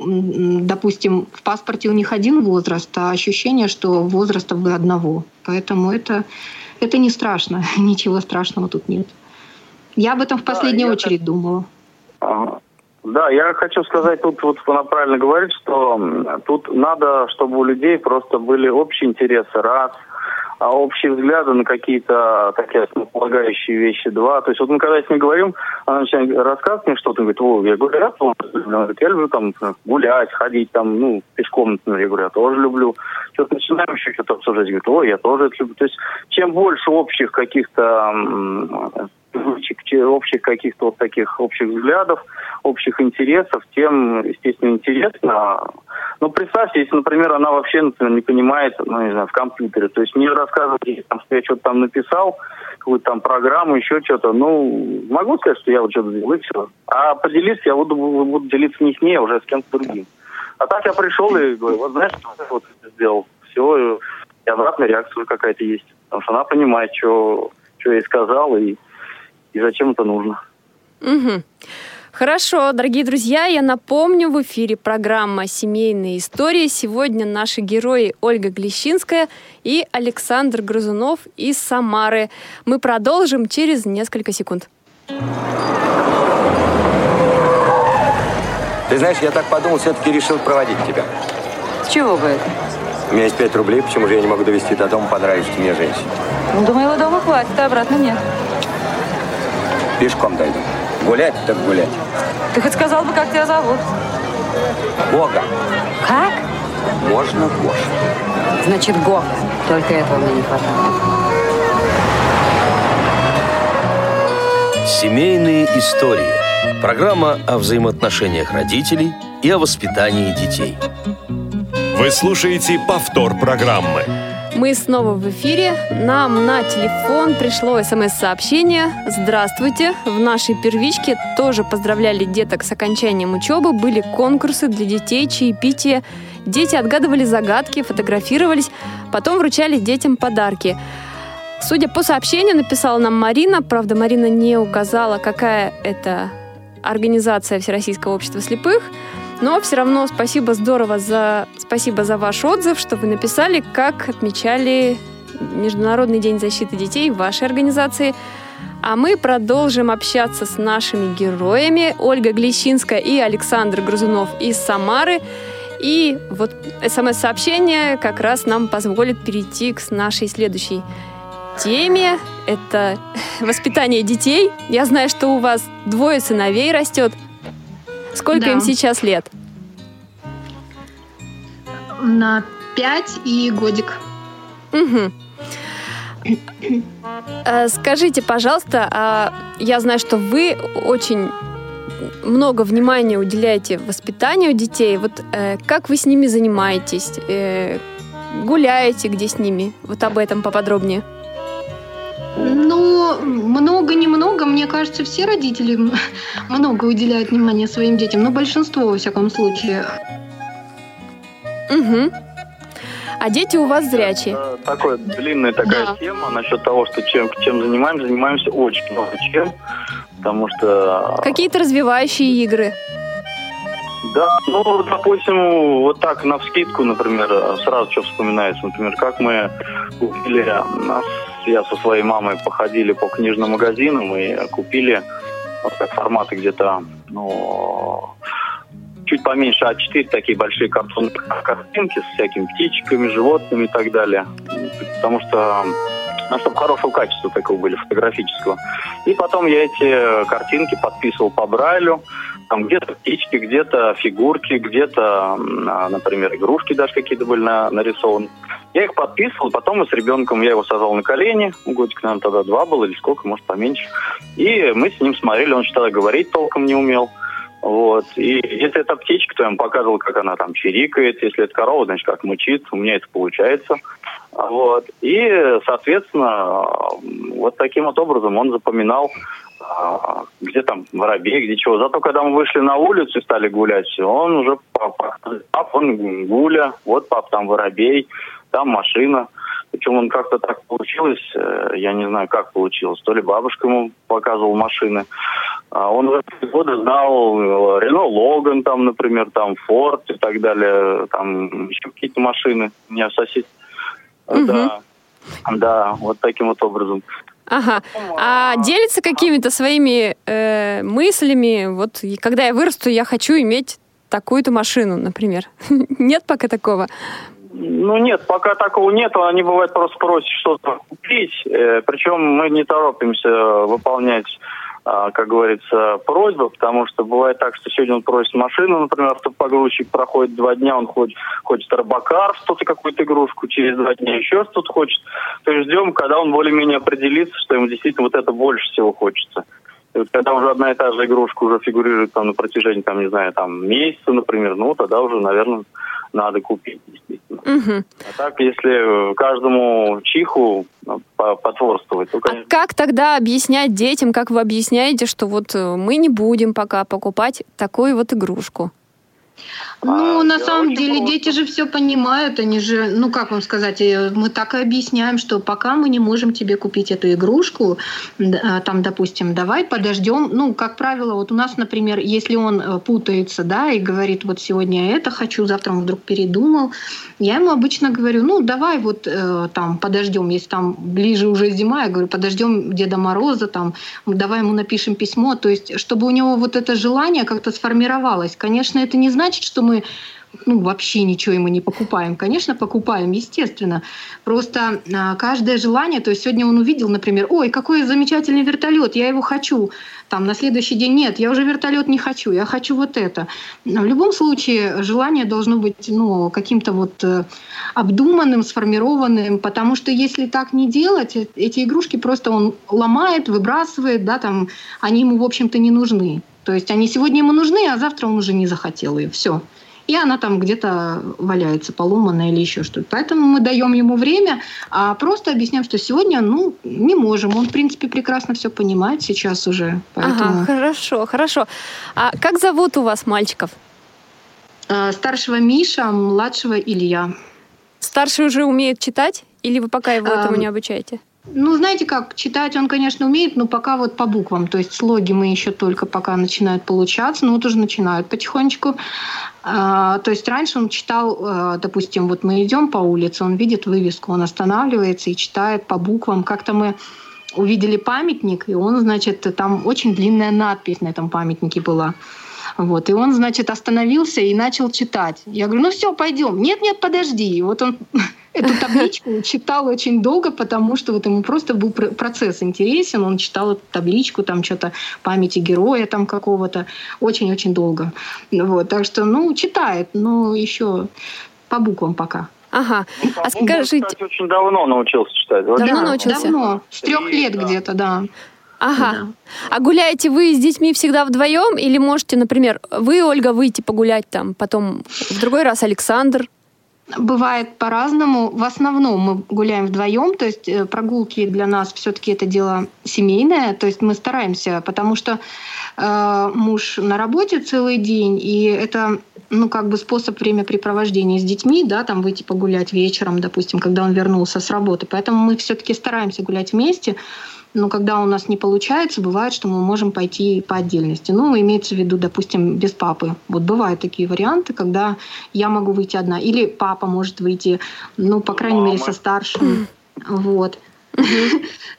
допустим, в паспорте у них один возраст, а ощущение, что возраста вы одного. Поэтому это, это не страшно, *laughs* ничего страшного тут нет. Я об этом в Да, последнюю я очередь думала. Ага. Да, я хочу сказать, тут вот она правильно говорит, что тут надо, чтобы у людей просто были общие интересы, раз, а общие взгляды на какие-то такие основополагающие вещи, два. То есть вот мы когда с ней говорим, она начинает рассказывать мне что-то, говорит, о, я говорю, я. Она говорит, я люблю там гулять, ходить там, ну, пешком, например, я говорю, я тоже люблю. Что-то начинаем еще что-то обсуждать, говорит, о, я тоже это люблю. То есть чем больше общих каких-то общих каких-то вот таких общих взглядов, общих интересов, тем, естественно, интересно. Ну, представьте, если, например, она вообще, например, не понимает, ну, не знаю, в компьютере, то есть не рассказывать там, что я что-то там написал, какую-то там программу, еще что-то. Ну, могу сказать, что я вот что-то сделал, и все. А поделиться я буду, буду делиться не с ней, а уже с кем-то другим. А так я пришел и говорю, вот знаешь, что я вот сделал. Все, и обратная реакция какая-то есть. Потому что она понимает, что, что я ей сказал и, и зачем это нужно. Мгм. Хорошо, дорогие друзья, я напомню, в эфире программа «Семейные истории». Сегодня наши герои Ольга Глещинская и Александр Грызунов из Самары. Мы продолжим через несколько секунд. Ты знаешь, я так подумал, все-таки решил проводить тебя. С чего бы это? У меня есть пять рублей, почему же я не могу довести до дома понравившейся мне женщине? Ну, до моего дома хватит, а обратно нет. Пешком дойду. Гулять, так гулять. Ты хоть сказал бы, как тебя зовут? Бога. Как? Можно Гош. Значит, Го. Только этого мне не хватало. Семейные истории. Программа о взаимоотношениях родителей и о воспитании детей. Вы слушаете повтор программы. Мы снова в эфире. Нам на телефон пришло смс-сообщение. Здравствуйте. В нашей первичке тоже поздравляли деток с окончанием учебы. Были конкурсы для детей, чаепитие. Дети отгадывали загадки, фотографировались. Потом вручали детям подарки. Судя по сообщению, написала нам Марина. Правда, Марина не указала, какая это организация Всероссийского общества слепых. Но все равно спасибо здорово за спасибо за ваш отзыв, что вы написали, как отмечали Международный день защиты детей в вашей организации. А мы продолжим общаться с нашими героями Ольга Глещинская и Александр Грызунов из Самары. И вот смс-сообщение как раз нам позволит перейти к нашей следующей теме. Это *laughs* воспитание детей. Я знаю, что у вас двое сыновей растет. Сколько Да. им сейчас лет? На 5 и годик. Э, Скажите, пожалуйста, а я знаю, что вы очень много внимания уделяете воспитанию детей. Вот э, как вы с ними занимаетесь? Э, гуляете где с ними? Вот об этом поподробнее. Ну, много-немного, мне кажется, все родители *laughs* много уделяют внимания своим детям, но большинство, во всяком случае. Мгм. А дети у вас зрячие. Это такая длинная такая тема насчет того, что чем, чем занимаемся. Занимаемся очень много чем, потому что... Какие-то развивающие игры. Да, ну, допустим, вот так, на вскидку, например, сразу что вспоминается, например, как мы купили, нас, я со своей мамой походили по книжным магазинам и купили вот так форматы где-то, ну, чуть поменьше А4, такие большие картонные картинки с всякими птичками, животными и так далее. Потому что ну, чтобы хорошего качества такого были, фотографического. И потом я эти картинки подписывал по Брайлю. Там где-то птички, где-то фигурки, где-то, а, например, игрушки даже какие-то были на- нарисованы. Я их подписывал, потом мы с ребенком, я его сажал на колени, годик, наверное, тогда два было или сколько, может, поменьше. И мы с ним смотрели, он что-то говорить толком не умел. Вот. И если это птичка, то я ему показывал, как она там чирикает. Если это корова, значит, как мучит. У меня это получается. Вот. И, соответственно, вот таким вот образом он запоминал, а, где там воробей, где чего. Зато когда мы вышли на улицу и стали гулять, он уже папа, пап, он гуля, вот пап, там воробей, там машина. Причем он как-то так получилось, э, я не знаю, как получилось. То ли бабушка ему показывала машины. А Он в эти годы знал э, Рено Логан, там, например, там Форд и так далее, там еще какие-то машины. У меня сосед. Да, да, вот таким вот образом. Ага. А делится какими-то своими э, мыслями? Вот и когда я вырасту, я хочу иметь такую-то машину, например. *laughs* Нет пока такого? Ну нет, пока такого нет. Они бывает просто просят что-то купить. Э, причем мы не торопимся выполнять, а, как говорится, просьбы, потому что бывает так, что сегодня он просит машину, например, автопогрузчик проходит два дня, он хочет, хочет робокар, что-то, какую-то игрушку, через два дня еще что-то хочет. То есть ждем, когда он более-менее определится, что ему действительно вот это больше всего хочется. И вот когда уже одна и та же игрушка уже фигурирует там на протяжении, там, не знаю, там месяца, например, ну, тогда уже, наверное, надо купить, действительно. Мгм. А так, если каждому чиху ну, по- потворствовать, то, конечно, Как тогда объяснять детям, как вы объясняете, что вот э, мы не будем пока покупать такую вот игрушку? Ну, на самом деле, дети же все понимают, они же, ну, как вам сказать, э, мы так и объясняем, что пока мы не можем тебе купить эту игрушку, а, там, допустим, давай подождем, ну, как правило, вот у нас, например, если он э, путается, да, и говорит, вот сегодня я это хочу, завтра он вдруг передумал, я ему обычно говорю, ну, давай вот э, там подождем, если там ближе уже зима, я говорю, подождем Деда Мороза, там, давай ему напишем письмо, то есть, чтобы у него вот это желание как-то сформировалось. Конечно, это не значит, что мы ну, вообще ничего ему не покупаем. Конечно, покупаем, естественно. Просто а, каждое желание, то есть сегодня он увидел, например, ой, какой замечательный вертолет, я его хочу. Там на следующий день нет, я уже вертолет не хочу, я хочу вот это. Но в любом случае желание должно быть ну, каким-то вот э, обдуманным, сформированным, потому что если так не делать, э- эти игрушки просто он ломает, выбрасывает, да, там, они ему, в общем-то, не нужны. То есть они сегодня ему нужны, а завтра он уже не захотел ее. Все. И она там где-то валяется, поломанная или еще что-то. Поэтому мы даем ему время, а просто объясняем, что сегодня, ну, не можем. Он, в принципе, прекрасно все понимает сейчас уже. Поэтому... Ага, хорошо, хорошо. А как зовут у вас мальчиков? А, Старшего Миша, младшего Илья. Старший уже умеет читать? Или вы пока его этому Ам, не обучаете? Ну, знаете как, читать он, конечно, умеет, но пока вот по буквам. То есть слоги мы еще только пока начинают получаться, но вот уже начинают потихонечку. А, то есть раньше он читал, а, допустим, вот мы идем по улице, он видит вывеску, он останавливается и читает по буквам. Как-то мы увидели памятник, и он, значит, там очень длинная надпись на этом памятнике была. Вот, и он, значит, остановился и начал читать. Я говорю, ну все, пойдем. Нет, нет, подожди. И вот он *laughs* эту табличку читал очень долго, потому что вот ему просто был процесс интересен. Он читал эту табличку, там что-то памяти героя там какого-то. Очень-очень долго. Вот, так что, ну, читает, но еще по буквам пока. Ага. Ну, а скажите... Кстати, очень давно научился читать. Давно да, научился? Давно. С трех лет да. где-то, да. Ага. Да. А гуляете вы с детьми всегда вдвоем? Или можете, например, вы, Ольга, выйти погулять там, потом в другой раз Александр? Бывает по-разному. В основном мы гуляем вдвоем, то есть э, прогулки для нас все-таки это дело семейное, то есть мы стараемся, потому что э, муж на работе целый день, и это ну, как бы способ времяпрепровождения с детьми, да, там выйти погулять вечером, допустим, когда он вернулся с работы. Поэтому мы все-таки стараемся гулять вместе. Но когда у нас не получается, бывает, что мы можем пойти по отдельности. Ну, имеется в виду, допустим, без папы. Вот бывают такие варианты, когда я могу выйти одна. Или папа может выйти, ну, по крайней Мама. мере, со старшим. Вот. *laughs*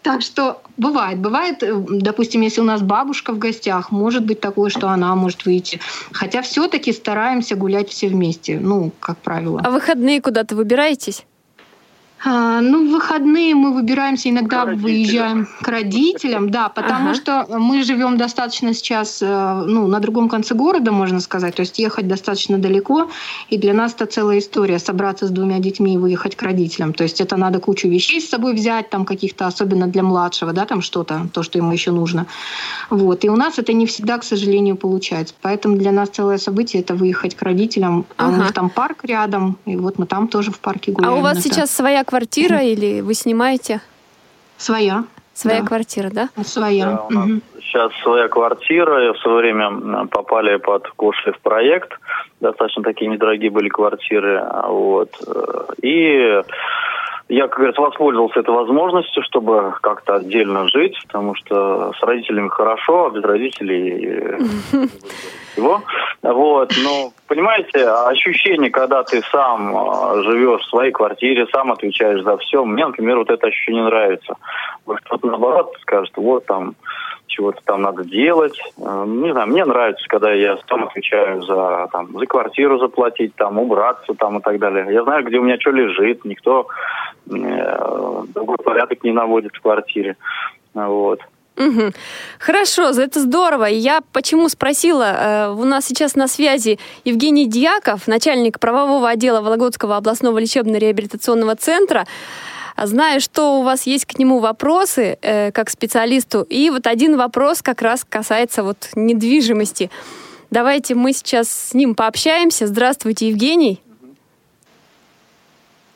Так что бывает. Бывает, допустим, если у нас бабушка в гостях, может быть такое, что она может выйти. Хотя все-таки стараемся гулять все вместе, ну, как правило. А выходные куда-то выбираетесь? А, ну, в выходные мы выбираемся, иногда к выезжаем к родителям, да, потому ага. что мы живем достаточно сейчас э, ну, на другом конце города, можно сказать, то есть ехать достаточно далеко, и для нас это целая история собраться с двумя детьми и выехать к родителям. То есть это надо кучу вещей с собой взять, там каких-то, особенно для младшего, да, там что-то, то, что ему еще нужно. Вот. И у нас это не всегда, к сожалению, получается. Поэтому для нас целое событие это выехать к родителям. А ага. у них там парк рядом, и вот мы там тоже в парке гуляем. А у вас иногда. сейчас своя квартира или вы снимаете? Своя. Своя да. квартира, да? Своя. Да, у нас угу. сейчас своя квартира. В свое время попали под Кошлев проект. Достаточно такие недорогие были квартиры. Вот. И я, как говорится, воспользовался этой возможностью, чтобы как-то отдельно жить, потому что с родителями хорошо, а без родителей *laughs* его. Вот, ну, понимаете, ощущение, когда ты сам а, живешь в своей квартире, сам отвечаешь за все, мне, например, вот это ощущение нравится. Вот кто-то наоборот скажет, вот там чего-то там надо делать. Э, не знаю, мне нравится, когда я сам отвечаю за, там, за квартиру заплатить, там, убраться там, и так далее. Я знаю, где у меня что лежит, никто э, другой порядок не наводит в квартире. Вот. Угу. Хорошо, это здорово. Я почему спросила, э, у нас сейчас на связи Евгений Дьяков, начальник правового отдела Вологодского областного лечебно-реабилитационного центра. Знаю, что у вас есть к нему вопросы э, как специалисту. И вот один вопрос как раз касается вот недвижимости. Давайте мы сейчас с ним пообщаемся. Здравствуйте, Евгений.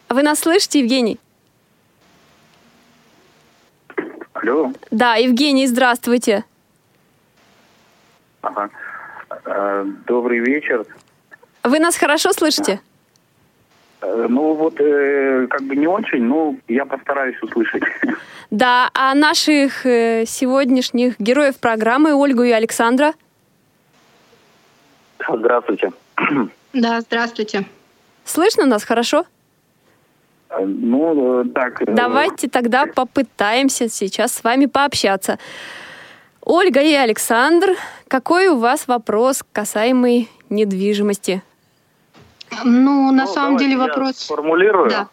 Вы нас слышите, Евгений? Алло. Да, Евгений, здравствуйте. Ага. Э, добрый вечер. Вы нас хорошо слышите? Э, ну вот, э, как бы не очень, но я постараюсь услышать. *laughs* Да, а наших э, сегодняшних героев программы Ольгу и Александра? Здравствуйте. *clears throat* Да, здравствуйте. Слышно нас хорошо? Э, ну, э, так. Давайте тогда попытаемся сейчас с вами пообщаться. Ольга и Александр, какой у вас вопрос касаемый недвижимости? Ну, на ну, самом деле вопрос... сформулирую. Да.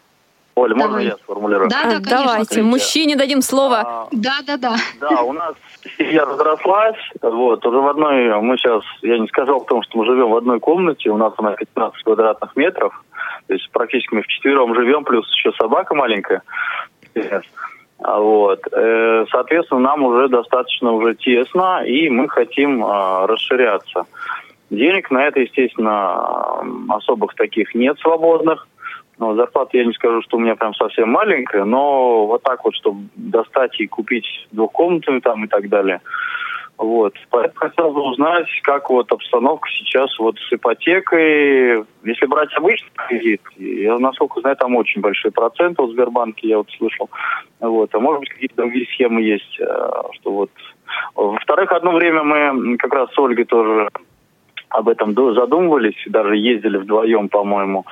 Оль, можно я сформулирую? Да, да, конечно. Давайте, мужчине дадим слово. А, да, да, да. Да, у нас *laughs* семья разрослась, вот, уже в одной, мы сейчас, я не сказал о том, что мы живем в одной комнате, у нас она 15 квадратных метров, то есть практически мы вчетвером живем, плюс еще собака маленькая. А вот. Э, соответственно, нам уже достаточно уже тесно, и мы хотим а, расширяться. Денег на это, естественно, особых таких нет свободных. Но зарплата, я не скажу, что у меня прям совсем маленькая, но вот так вот, чтобы достать и купить двухкомнатную там и так далее. Вот. Поэтому хотел бы узнать, как вот обстановка сейчас вот с ипотекой. Если брать обычный кредит, я, насколько знаю, там очень большие проценты в Сбербанке, я вот слышал. Вот. А может быть, какие-то другие схемы есть, э, что вот... Во-вторых, одно время мы как раз с Ольгой тоже об этом задумывались, даже ездили вдвоем, по-моему,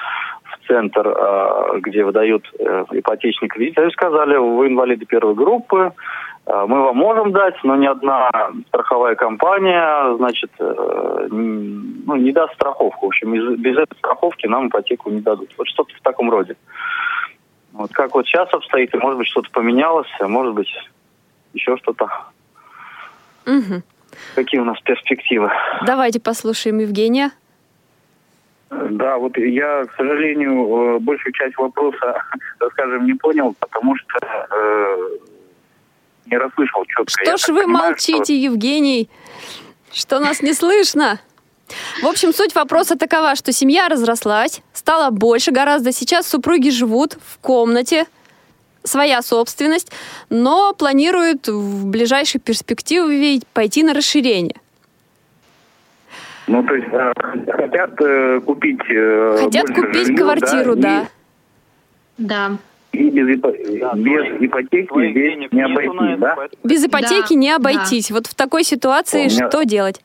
в центр, а, где выдают э, ипотечный кредит, и сказали, вы инвалиды первой группы, э, мы вам можем дать, но ни одна страховая компания, значит, э, ну, не даст страховку. В общем, без этой страховки нам ипотеку не дадут. Вот что-то в таком роде. Вот как вот сейчас обстоит, и может быть что-то поменялось, а может быть еще что-то. Мгм. Какие у нас перспективы? Давайте послушаем Евгения. Да, вот я, к сожалению, э, большую часть вопроса, *laughs* скажем, не понял, потому что э, не расслышал четко. Что ж вы молчите, Евгений? Что нас не слышно? В общем, суть вопроса такова, что семья разрослась, стало больше гораздо. Сейчас супруги живут в комнате, своя собственность, но планируют в ближайшей перспективе пойти на расширение. Ну, то есть э, хотят э, купить... э, Хотят купить жилья, квартиру, да. Да. И, и без, ипо- без ипотеки здесь не обойтись, да? Без ипотеки Да, не обойтись. Вот в такой ситуации меня- что делать?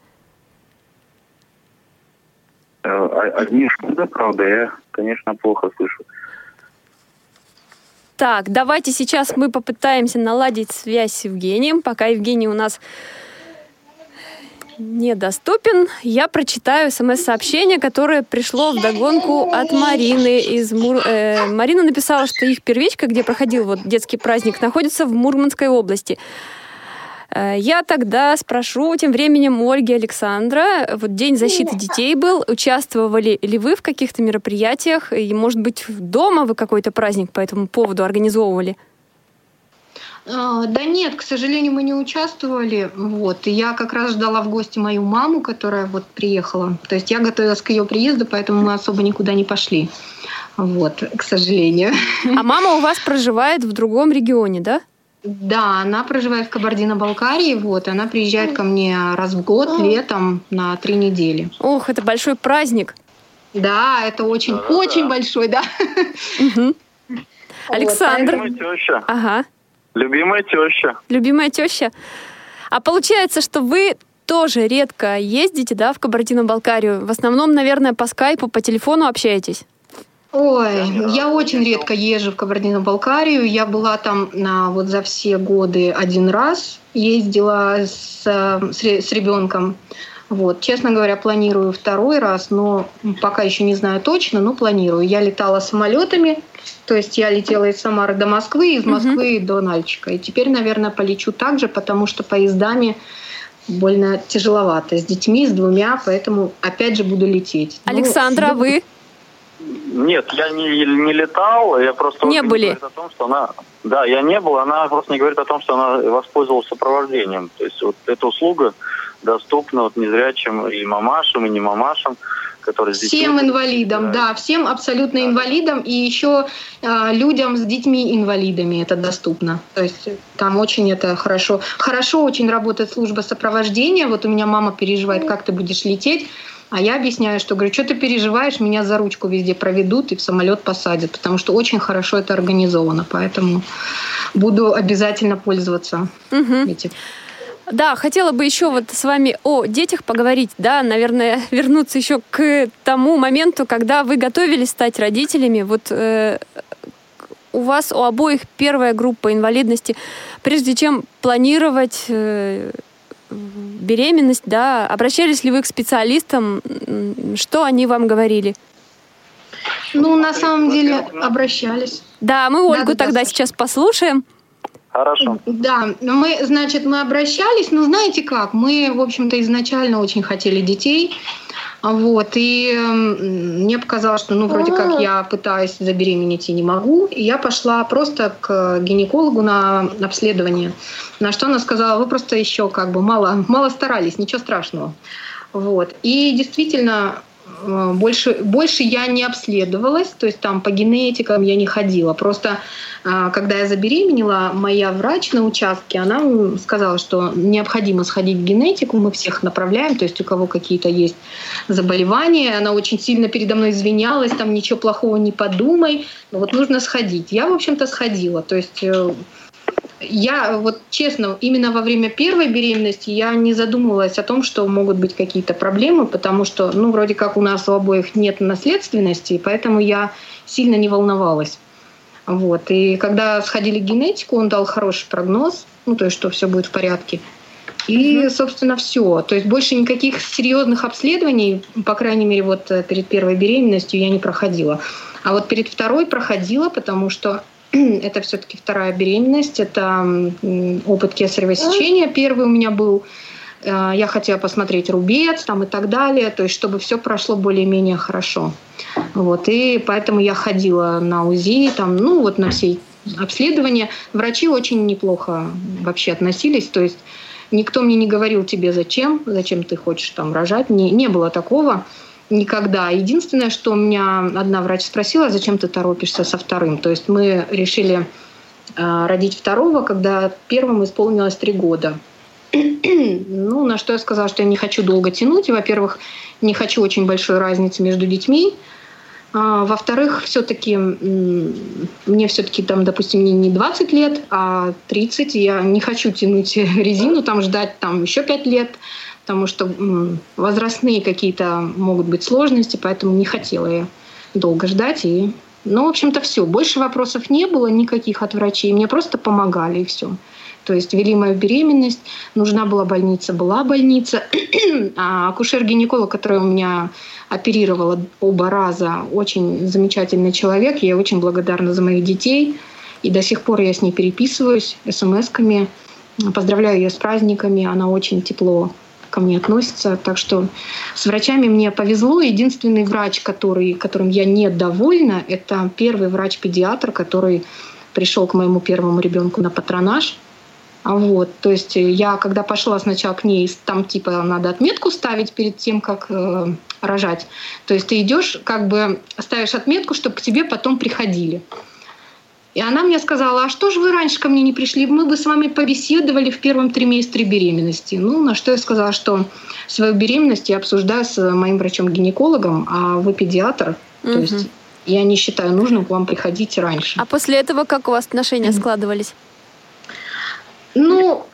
Э, а- Одни шумы, правда, я, конечно, плохо слышу. Так, давайте сейчас мы попытаемся наладить связь с Евгением. Пока Евгений у нас недоступен, я прочитаю смс-сообщение, которое пришло в догонку от Марины из Мур... э, Марина написала, что их первичка, где проходил вот детский праздник, находится в Мурманской области. Э, Я тогда спрошу тем временем у Ольги Александра. Вот День защиты детей был. Участвовали ли вы в каких-то мероприятиях? И, может быть, дома вы какой-то праздник по этому поводу организовывали? А, Да нет, к сожалению, мы не участвовали. Вот. И я как раз ждала в гости мою маму, которая вот приехала. То есть я готовилась к ее приезду, поэтому мы особо никуда не пошли. Вот, к сожалению. А мама у вас проживает в другом регионе, да? Да, она проживает в Кабардино-Балкарии, вот, она приезжает ко мне раз в год, летом, на три недели. Ох, это большой праздник. Да, это очень, очень большой, да. Александр. Любимая теща. Ага. Любимая теща. Любимая теща. А получается, что вы тоже редко ездите, да, в Кабардино-Балкарию. В основном, наверное, по скайпу, по телефону общаетесь. Ой, я очень редко езжу в Кабардино-Балкарию. Я была там на, вот за все годы один раз. Ездила с, э, с, ре- с ребенком. Вот. Честно говоря, планирую второй раз, но пока еще не знаю точно, но планирую. Я летала самолетами, то есть я летела из Самары до Москвы, из Москвы до Нальчика. И теперь, наверное, полечу так же, потому что поездами больно тяжеловато. С детьми, с двумя, поэтому опять же буду лететь. Ну, Александра, а вы? Нет, я не, не летал, я просто... Не были. говорит О том, что она, да, я не был, она просто не говорит о том, что она воспользовалась сопровождением. То есть вот эта услуга доступна вот незрячим и мамашам, и не мамашам, которые с детьми... Всем инвалидам, да, всем абсолютно инвалидам и еще э, людям с детьми-инвалидами это доступно. То есть там очень это хорошо. Хорошо очень работает служба сопровождения. Вот у меня мама переживает, как ты будешь лететь. А я объясняю, что говорю, что ты переживаешь, меня за ручку везде проведут и в самолет посадят, потому что очень хорошо это организовано, поэтому буду обязательно пользоваться этим. Да, хотела бы еще вот с вами о детях поговорить, да, наверное, *laughs* вернуться еще к тому моменту, когда вы готовились стать родителями. Вот э, у вас у обоих первая группа инвалидности. Прежде чем планировать э, беременность, да, обращались ли вы к специалистам? Что они вам говорили? Ну, на самом деле, обращались. Да, мы Ольгу Да-да-да, тогда сейчас послушаем. Хорошо. Да, мы, значит, мы обращались, но знаете как, мы, в общем-то, изначально очень хотели детей, вот, и м, мне показалось, что, ну, вроде как я пытаюсь забеременеть и не могу, и я пошла просто к гинекологу на обследование, на что она сказала, вы просто еще как бы мало, мало старались, ничего страшного, вот, и действительно больше, больше я не обследовалась, то есть там по генетикам я не ходила. Просто а, когда я забеременела, моя врач на участке, она сказала, что необходимо сходить в генетику, мы всех направляем, то есть у кого какие-то есть заболевания. Она очень сильно передо мной извинялась, там ничего плохого не подумай, но вот нужно сходить. Я, в общем-то, сходила. То есть э, я вот честно, именно во время первой беременности я не задумывалась о том, что могут быть какие-то проблемы, потому что, ну, вроде как у нас у обоих нет наследственности, поэтому я сильно не волновалась. Вот. И когда сходили к генетику, он дал хороший прогноз, ну, то есть, что все будет в порядке. И, собственно, все. То есть больше никаких серьезных обследований, по крайней мере, вот э, перед первой беременностью я не проходила. А вот перед второй проходила, потому что *clears throat* это все-таки вторая беременность, это опыт кесарево сечения первый у меня был. Э, я хотела посмотреть рубец там и так далее, то есть чтобы все прошло более-менее хорошо. Вот, и поэтому я ходила на УЗИ, там, ну вот на все обследования. Врачи очень неплохо вообще относились, то есть Никто мне не говорил тебе зачем, зачем ты хочешь там рожать. Не, не было такого никогда. Единственное, что у меня одна врач спросила, зачем ты торопишься со вторым. То есть мы решили э, родить второго, когда первому исполнилось три года. *clears throat* ну, на что я сказала, что я не хочу долго тянуть. Во-первых, не хочу очень большой разницы между детьми. А, во-вторых, все-таки мне все-таки там, допустим, не 20 лет, а 30. Я не хочу тянуть *laughs* резину, там ждать там еще 5 лет, потому что возрастные какие-то могут быть сложности, поэтому не хотела я долго ждать. И, ну, в общем-то, все. Больше вопросов не было никаких от врачей. Мне просто помогали, и все. То есть вели мою беременность, нужна была больница, была больница. *clears throat* а акушер-гинеколог, который у меня оперировала оба раза, очень замечательный человек. Я очень благодарна за моих детей. И до сих пор я с ней переписываюсь смс-ками. Поздравляю ее с праздниками. Она очень тепло ко мне относится. Так что с врачами мне повезло. Единственный врач, который, которым я недовольна, это первый врач-педиатр, который пришел к моему первому ребенку на патронаж. А вот, то есть я, когда пошла сначала к ней, там типа надо отметку ставить перед тем, как э, рожать. То есть ты идешь, как бы ставишь отметку, чтобы к тебе потом приходили. И она мне сказала, а что же вы раньше ко мне не пришли? Мы бы с вами побеседовали в первом триместре беременности. Ну, на что я сказала, что свою беременность я обсуждаю с моим врачом-гинекологом, а вы педиатр. Угу. То есть я не считаю нужным к вам приходить раньше. А после этого как у вас отношения угу. складывались? Ну,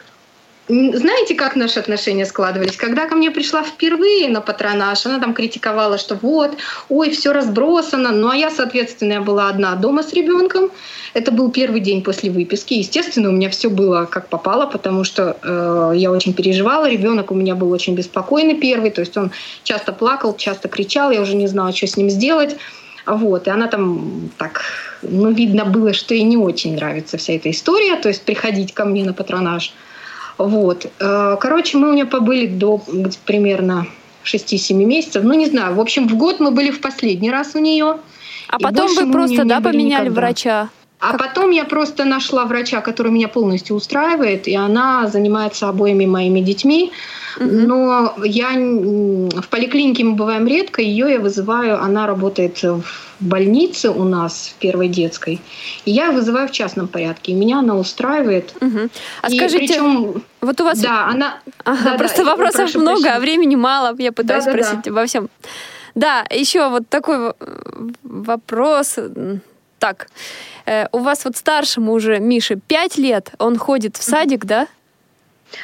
знаете, как наши отношения складывались? Когда ко мне пришла впервые на патронаж, она там критиковала, что вот, ой, все разбросано. Ну, а я, соответственно, я была одна дома с ребенком. Это был первый день после выписки. Естественно, у меня все было как попало, потому что э, я очень переживала. Ребенок у меня был очень беспокойный первый, то есть он часто плакал, часто кричал, я уже не знала, что с ним сделать. Вот, и она там так, ну, видно было, что ей не очень нравится вся эта история, то есть приходить ко мне на патронаж. Вот. Э, короче, мы у нее побыли до примерно 6-7 месяцев. Ну, не знаю. В общем, в год мы были в последний раз у нее. А потом вы просто, да, поменяли никогда. врача? А потом я просто нашла врача, который меня полностью устраивает, и она занимается обоими моими детьми. Но я в поликлинике мы бываем редко, ее я вызываю, она работает в больнице у нас, в первой детской, и я вызываю в частном порядке, и меня она устраивает. Угу. А и скажите, причем, вот у вас... Да, она... Ага, да, просто да, вопросов много, прощения. а времени мало, я пытаюсь да, спросить да, да. обо всем. Да, еще вот такой вопрос. Так, э, у вас вот старшему уже, Мише, 5 лет, он ходит в садик, да?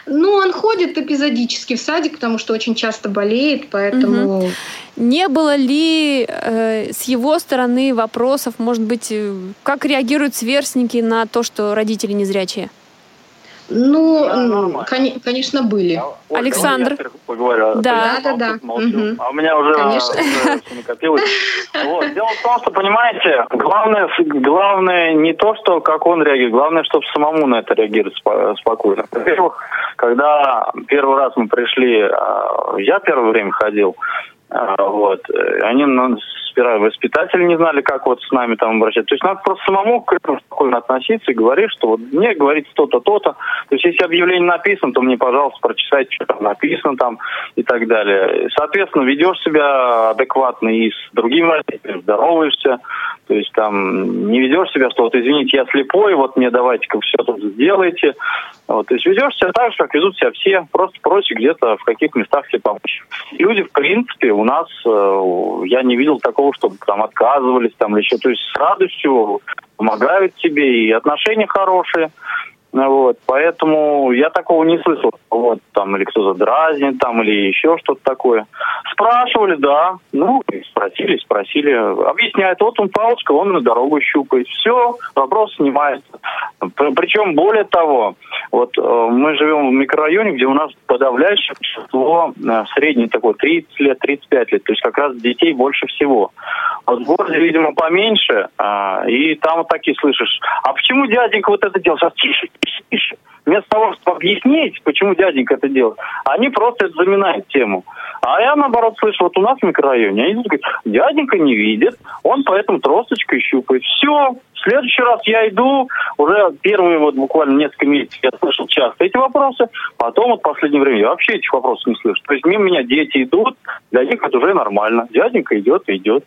Ну, он ходит эпизодически в садик, потому что очень часто болеет, поэтому... Угу. Не было ли э, с его стороны вопросов, может быть, э, как реагируют сверстники на то, что родители незрячие? Ну, да, конечно, были. Я, Александр. Поговорю. Да, да, да. Угу. А у меня уже, конечно. уже накопилось. Вот. Дело в том, что, понимаете, главное, главное не то, что как он реагирует, главное, чтобы самому на это реагировать спокойно. Во-первых, когда первый раз мы пришли, а, я первое время ходил, а, вот. Они ну, воспитатели не знали, как вот с нами там обращаться. То есть надо просто самому к этому спокойно относиться и говорить, что вот мне говорить то-то, то-то. То есть если объявление написано, то мне, пожалуйста, прочитайте, что там написано там и так далее. Соответственно, ведешь себя адекватно и с другими родителями, здороваешься. То есть там не ведешь себя, что вот извините, я слепой, вот мне давайте-ка все тут сделайте. Вот, то есть ведешь себя так же, как ведут себя все, просто просишь где-то в каких местах себе помочь. Люди, в принципе, у нас, э, я не видел такого, чтобы там отказывались там или еще, то есть с радостью помогают тебе, и отношения хорошие. Вот, поэтому я такого не слышал. Вот, там, или кто-то дразнит, там, или еще что-то такое. Спрашивали, да. Ну, спросили, спросили. Объясняет, вот он палочка, он на дорогу щупает. Все, вопрос снимается. Причем, более того, вот э, мы живем в микрорайоне, где у нас подавляющее число э, средний такой 30 лет, 35 лет. То есть как раз детей больше всего. Вот в городе, видимо, поменьше. А, и там вот такие слышишь. А почему дяденька вот это делал? Сейчас тише, тише, тише. Вместо того, чтобы объяснить, почему дяденька это делает, они просто заминают тему. А я, наоборот, слышу, вот у нас в микрорайоне, они говорят, дяденька не видит, он поэтому тросточкой щупает. Все, в следующий раз я иду, уже первые вот буквально несколько месяцев я слышал часто эти вопросы, потом вот в последнее время я вообще этих вопросов не слышу. То есть мимо меня дети идут, для них это уже нормально. Дяденька идет идет.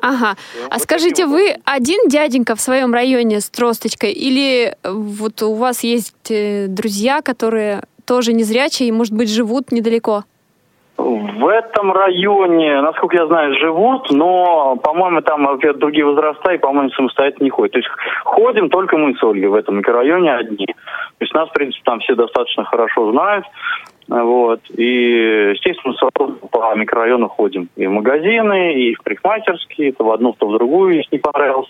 Ага. А скажите, вы один дяденька в своем районе с тросточкой или вот у вас есть э, друзья, которые тоже незрячие и, может быть, живут недалеко? В этом районе, насколько я знаю, живут, но, по-моему, там во-первых, другие возраста и, по-моему, самостоятельно не ходят. То есть ходим только мы с Ольгой в этом микрорайоне одни. То есть нас, в принципе, там все достаточно хорошо знают. Вот. И, естественно, по микрорайону ходим. И в магазины, и в парикмахерские, то в одну, то в другую, если не понравилось.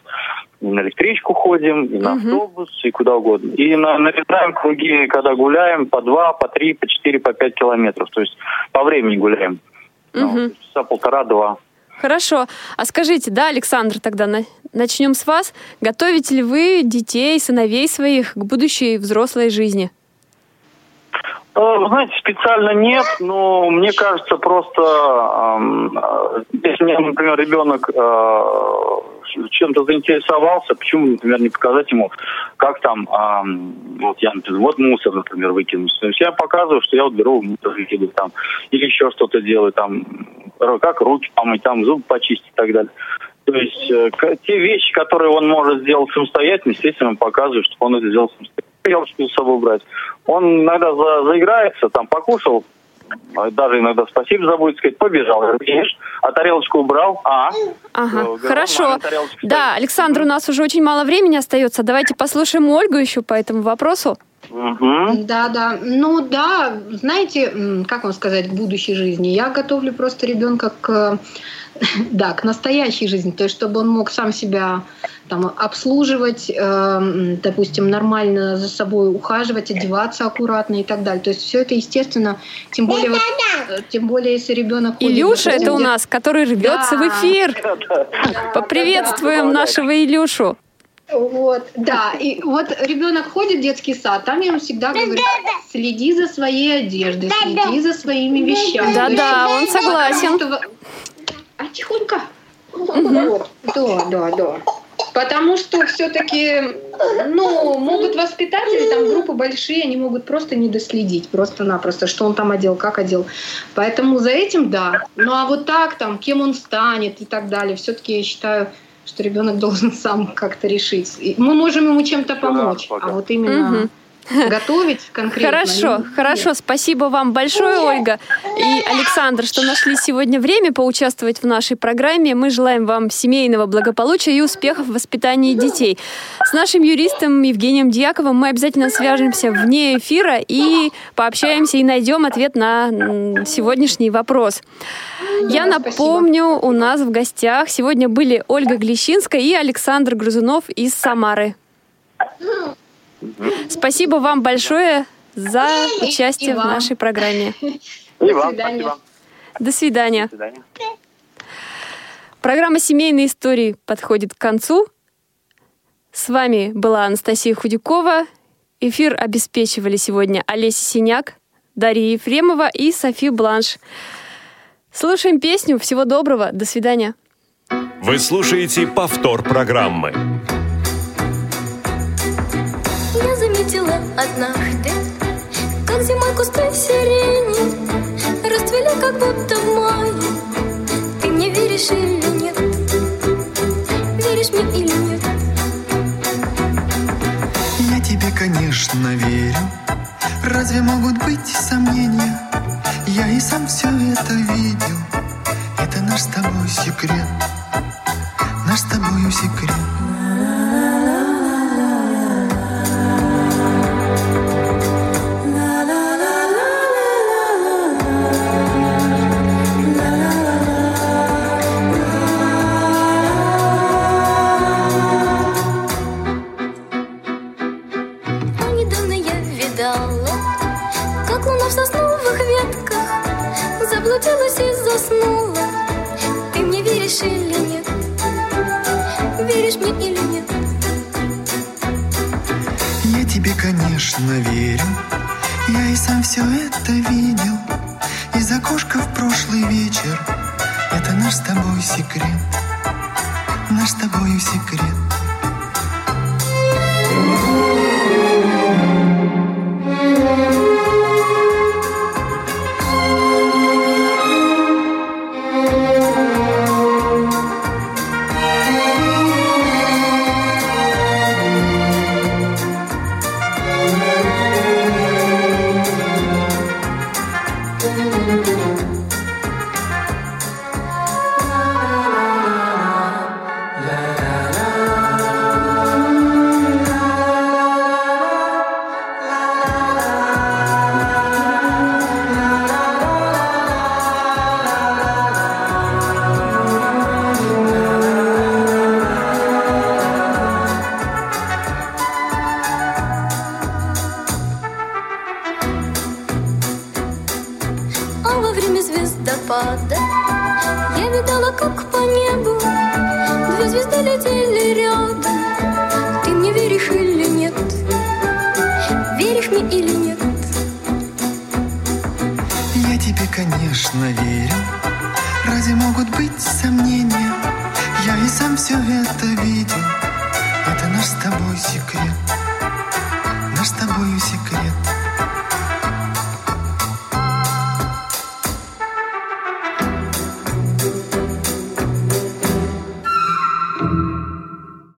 И на электричку ходим, и на автобус, и куда угодно. И на, нарезаем круги, когда гуляем, по два, по три, по четыре, по пять километров. То есть по времени гуляем. Угу. Ну, часа полтора-два. Хорошо. А скажите, да, Александр, тогда на... начнем с вас. Готовите ли вы детей, сыновей своих к будущей взрослой жизни? Э, знаете, специально нет, но мне кажется, просто э, если мне, например, ребенок э, чем-то заинтересовался, почему, например, не показать ему, как там, э, вот я, например, вот мусор, например, выкинуть. То есть я показываю, что я вот беру мусор выкидываю там, или еще что-то делаю, там, как руки помыть, там, зубы почистить и так далее. То есть э, те вещи, которые он может сделать самостоятельно, естественно, показываю, чтобы он это сделал самостоятельно. Тарелочку с собой брать. Он иногда за, заиграется, там покушал, даже иногда спасибо забудет сказать, побежал, видишь, а тарелочку убрал, а. Ага, Говорю, хорошо. Да, Александр, у нас уже очень мало времени остается. Давайте послушаем Ольгу еще по этому вопросу. Угу. Да, да. Ну да, знаете, как вам сказать, к будущей жизни. Я готовлю просто ребенка к *laughs* да, к настоящей жизни, то есть чтобы он мог сам себя там, обслуживать, э, допустим, нормально за собой ухаживать, одеваться аккуратно и так далее. То есть все это естественно, тем более, вот, э, тем более если ребенок... Илюша это у нас, который рвется да. в эфир. Поприветствуем нашего Илюшу. Вот, да. И вот ребенок ходит в детский сад, там ему всегда говорят, следи за своей одеждой, следи за своими вещами. Да-да, он согласен. А тихонько. Да, да, да. Потому что все-таки, ну, могут воспитатели, там группы большие, они могут просто не доследить, просто-напросто, что он там одел, как одел. Поэтому за этим да. Ну а вот так, там, кем он станет и так далее, все-таки я считаю, что ребенок должен сам как-то решить. мы можем ему чем-то помочь, а вот именно... Угу готовить конкретно. Хорошо, хорошо. Спасибо вам большое, Ольга и Александр, что нашли сегодня время поучаствовать в нашей программе. Мы желаем вам семейного благополучия и успехов в воспитании детей. С нашим юристом Евгением Дьяковым мы обязательно свяжемся вне эфира и пообщаемся и найдем ответ на сегодняшний вопрос. Я напомню, у нас в гостях сегодня были Ольга Глещинская и Александр Грузунов из Самары. Спасибо вам большое за участие в нашей программе. И вам спасибо. До свидания. До свидания. Программа «Семейные истории» подходит к концу. С вами была Анастасия Худякова. Эфир обеспечивали сегодня Олеся Синяк, Дарья Ефремова и Софи Бланш. Слушаем песню. Всего доброго. До свидания. Вы слушаете повтор программы однажды, как зимой кусты сирени расцвели, как будто в мае. Ты мне веришь или нет? Веришь мне или нет? Я тебе, конечно, верю. Разве могут быть сомнения? Я и сам все это видел. Это наш с тобой секрет. Наш с тобой секрет. Веришь мне или нет? Я тебе, конечно, верю. Я и сам все это видел. Из окошка в прошлый вечер. Это наш с тобой секрет. Наш с тобою секрет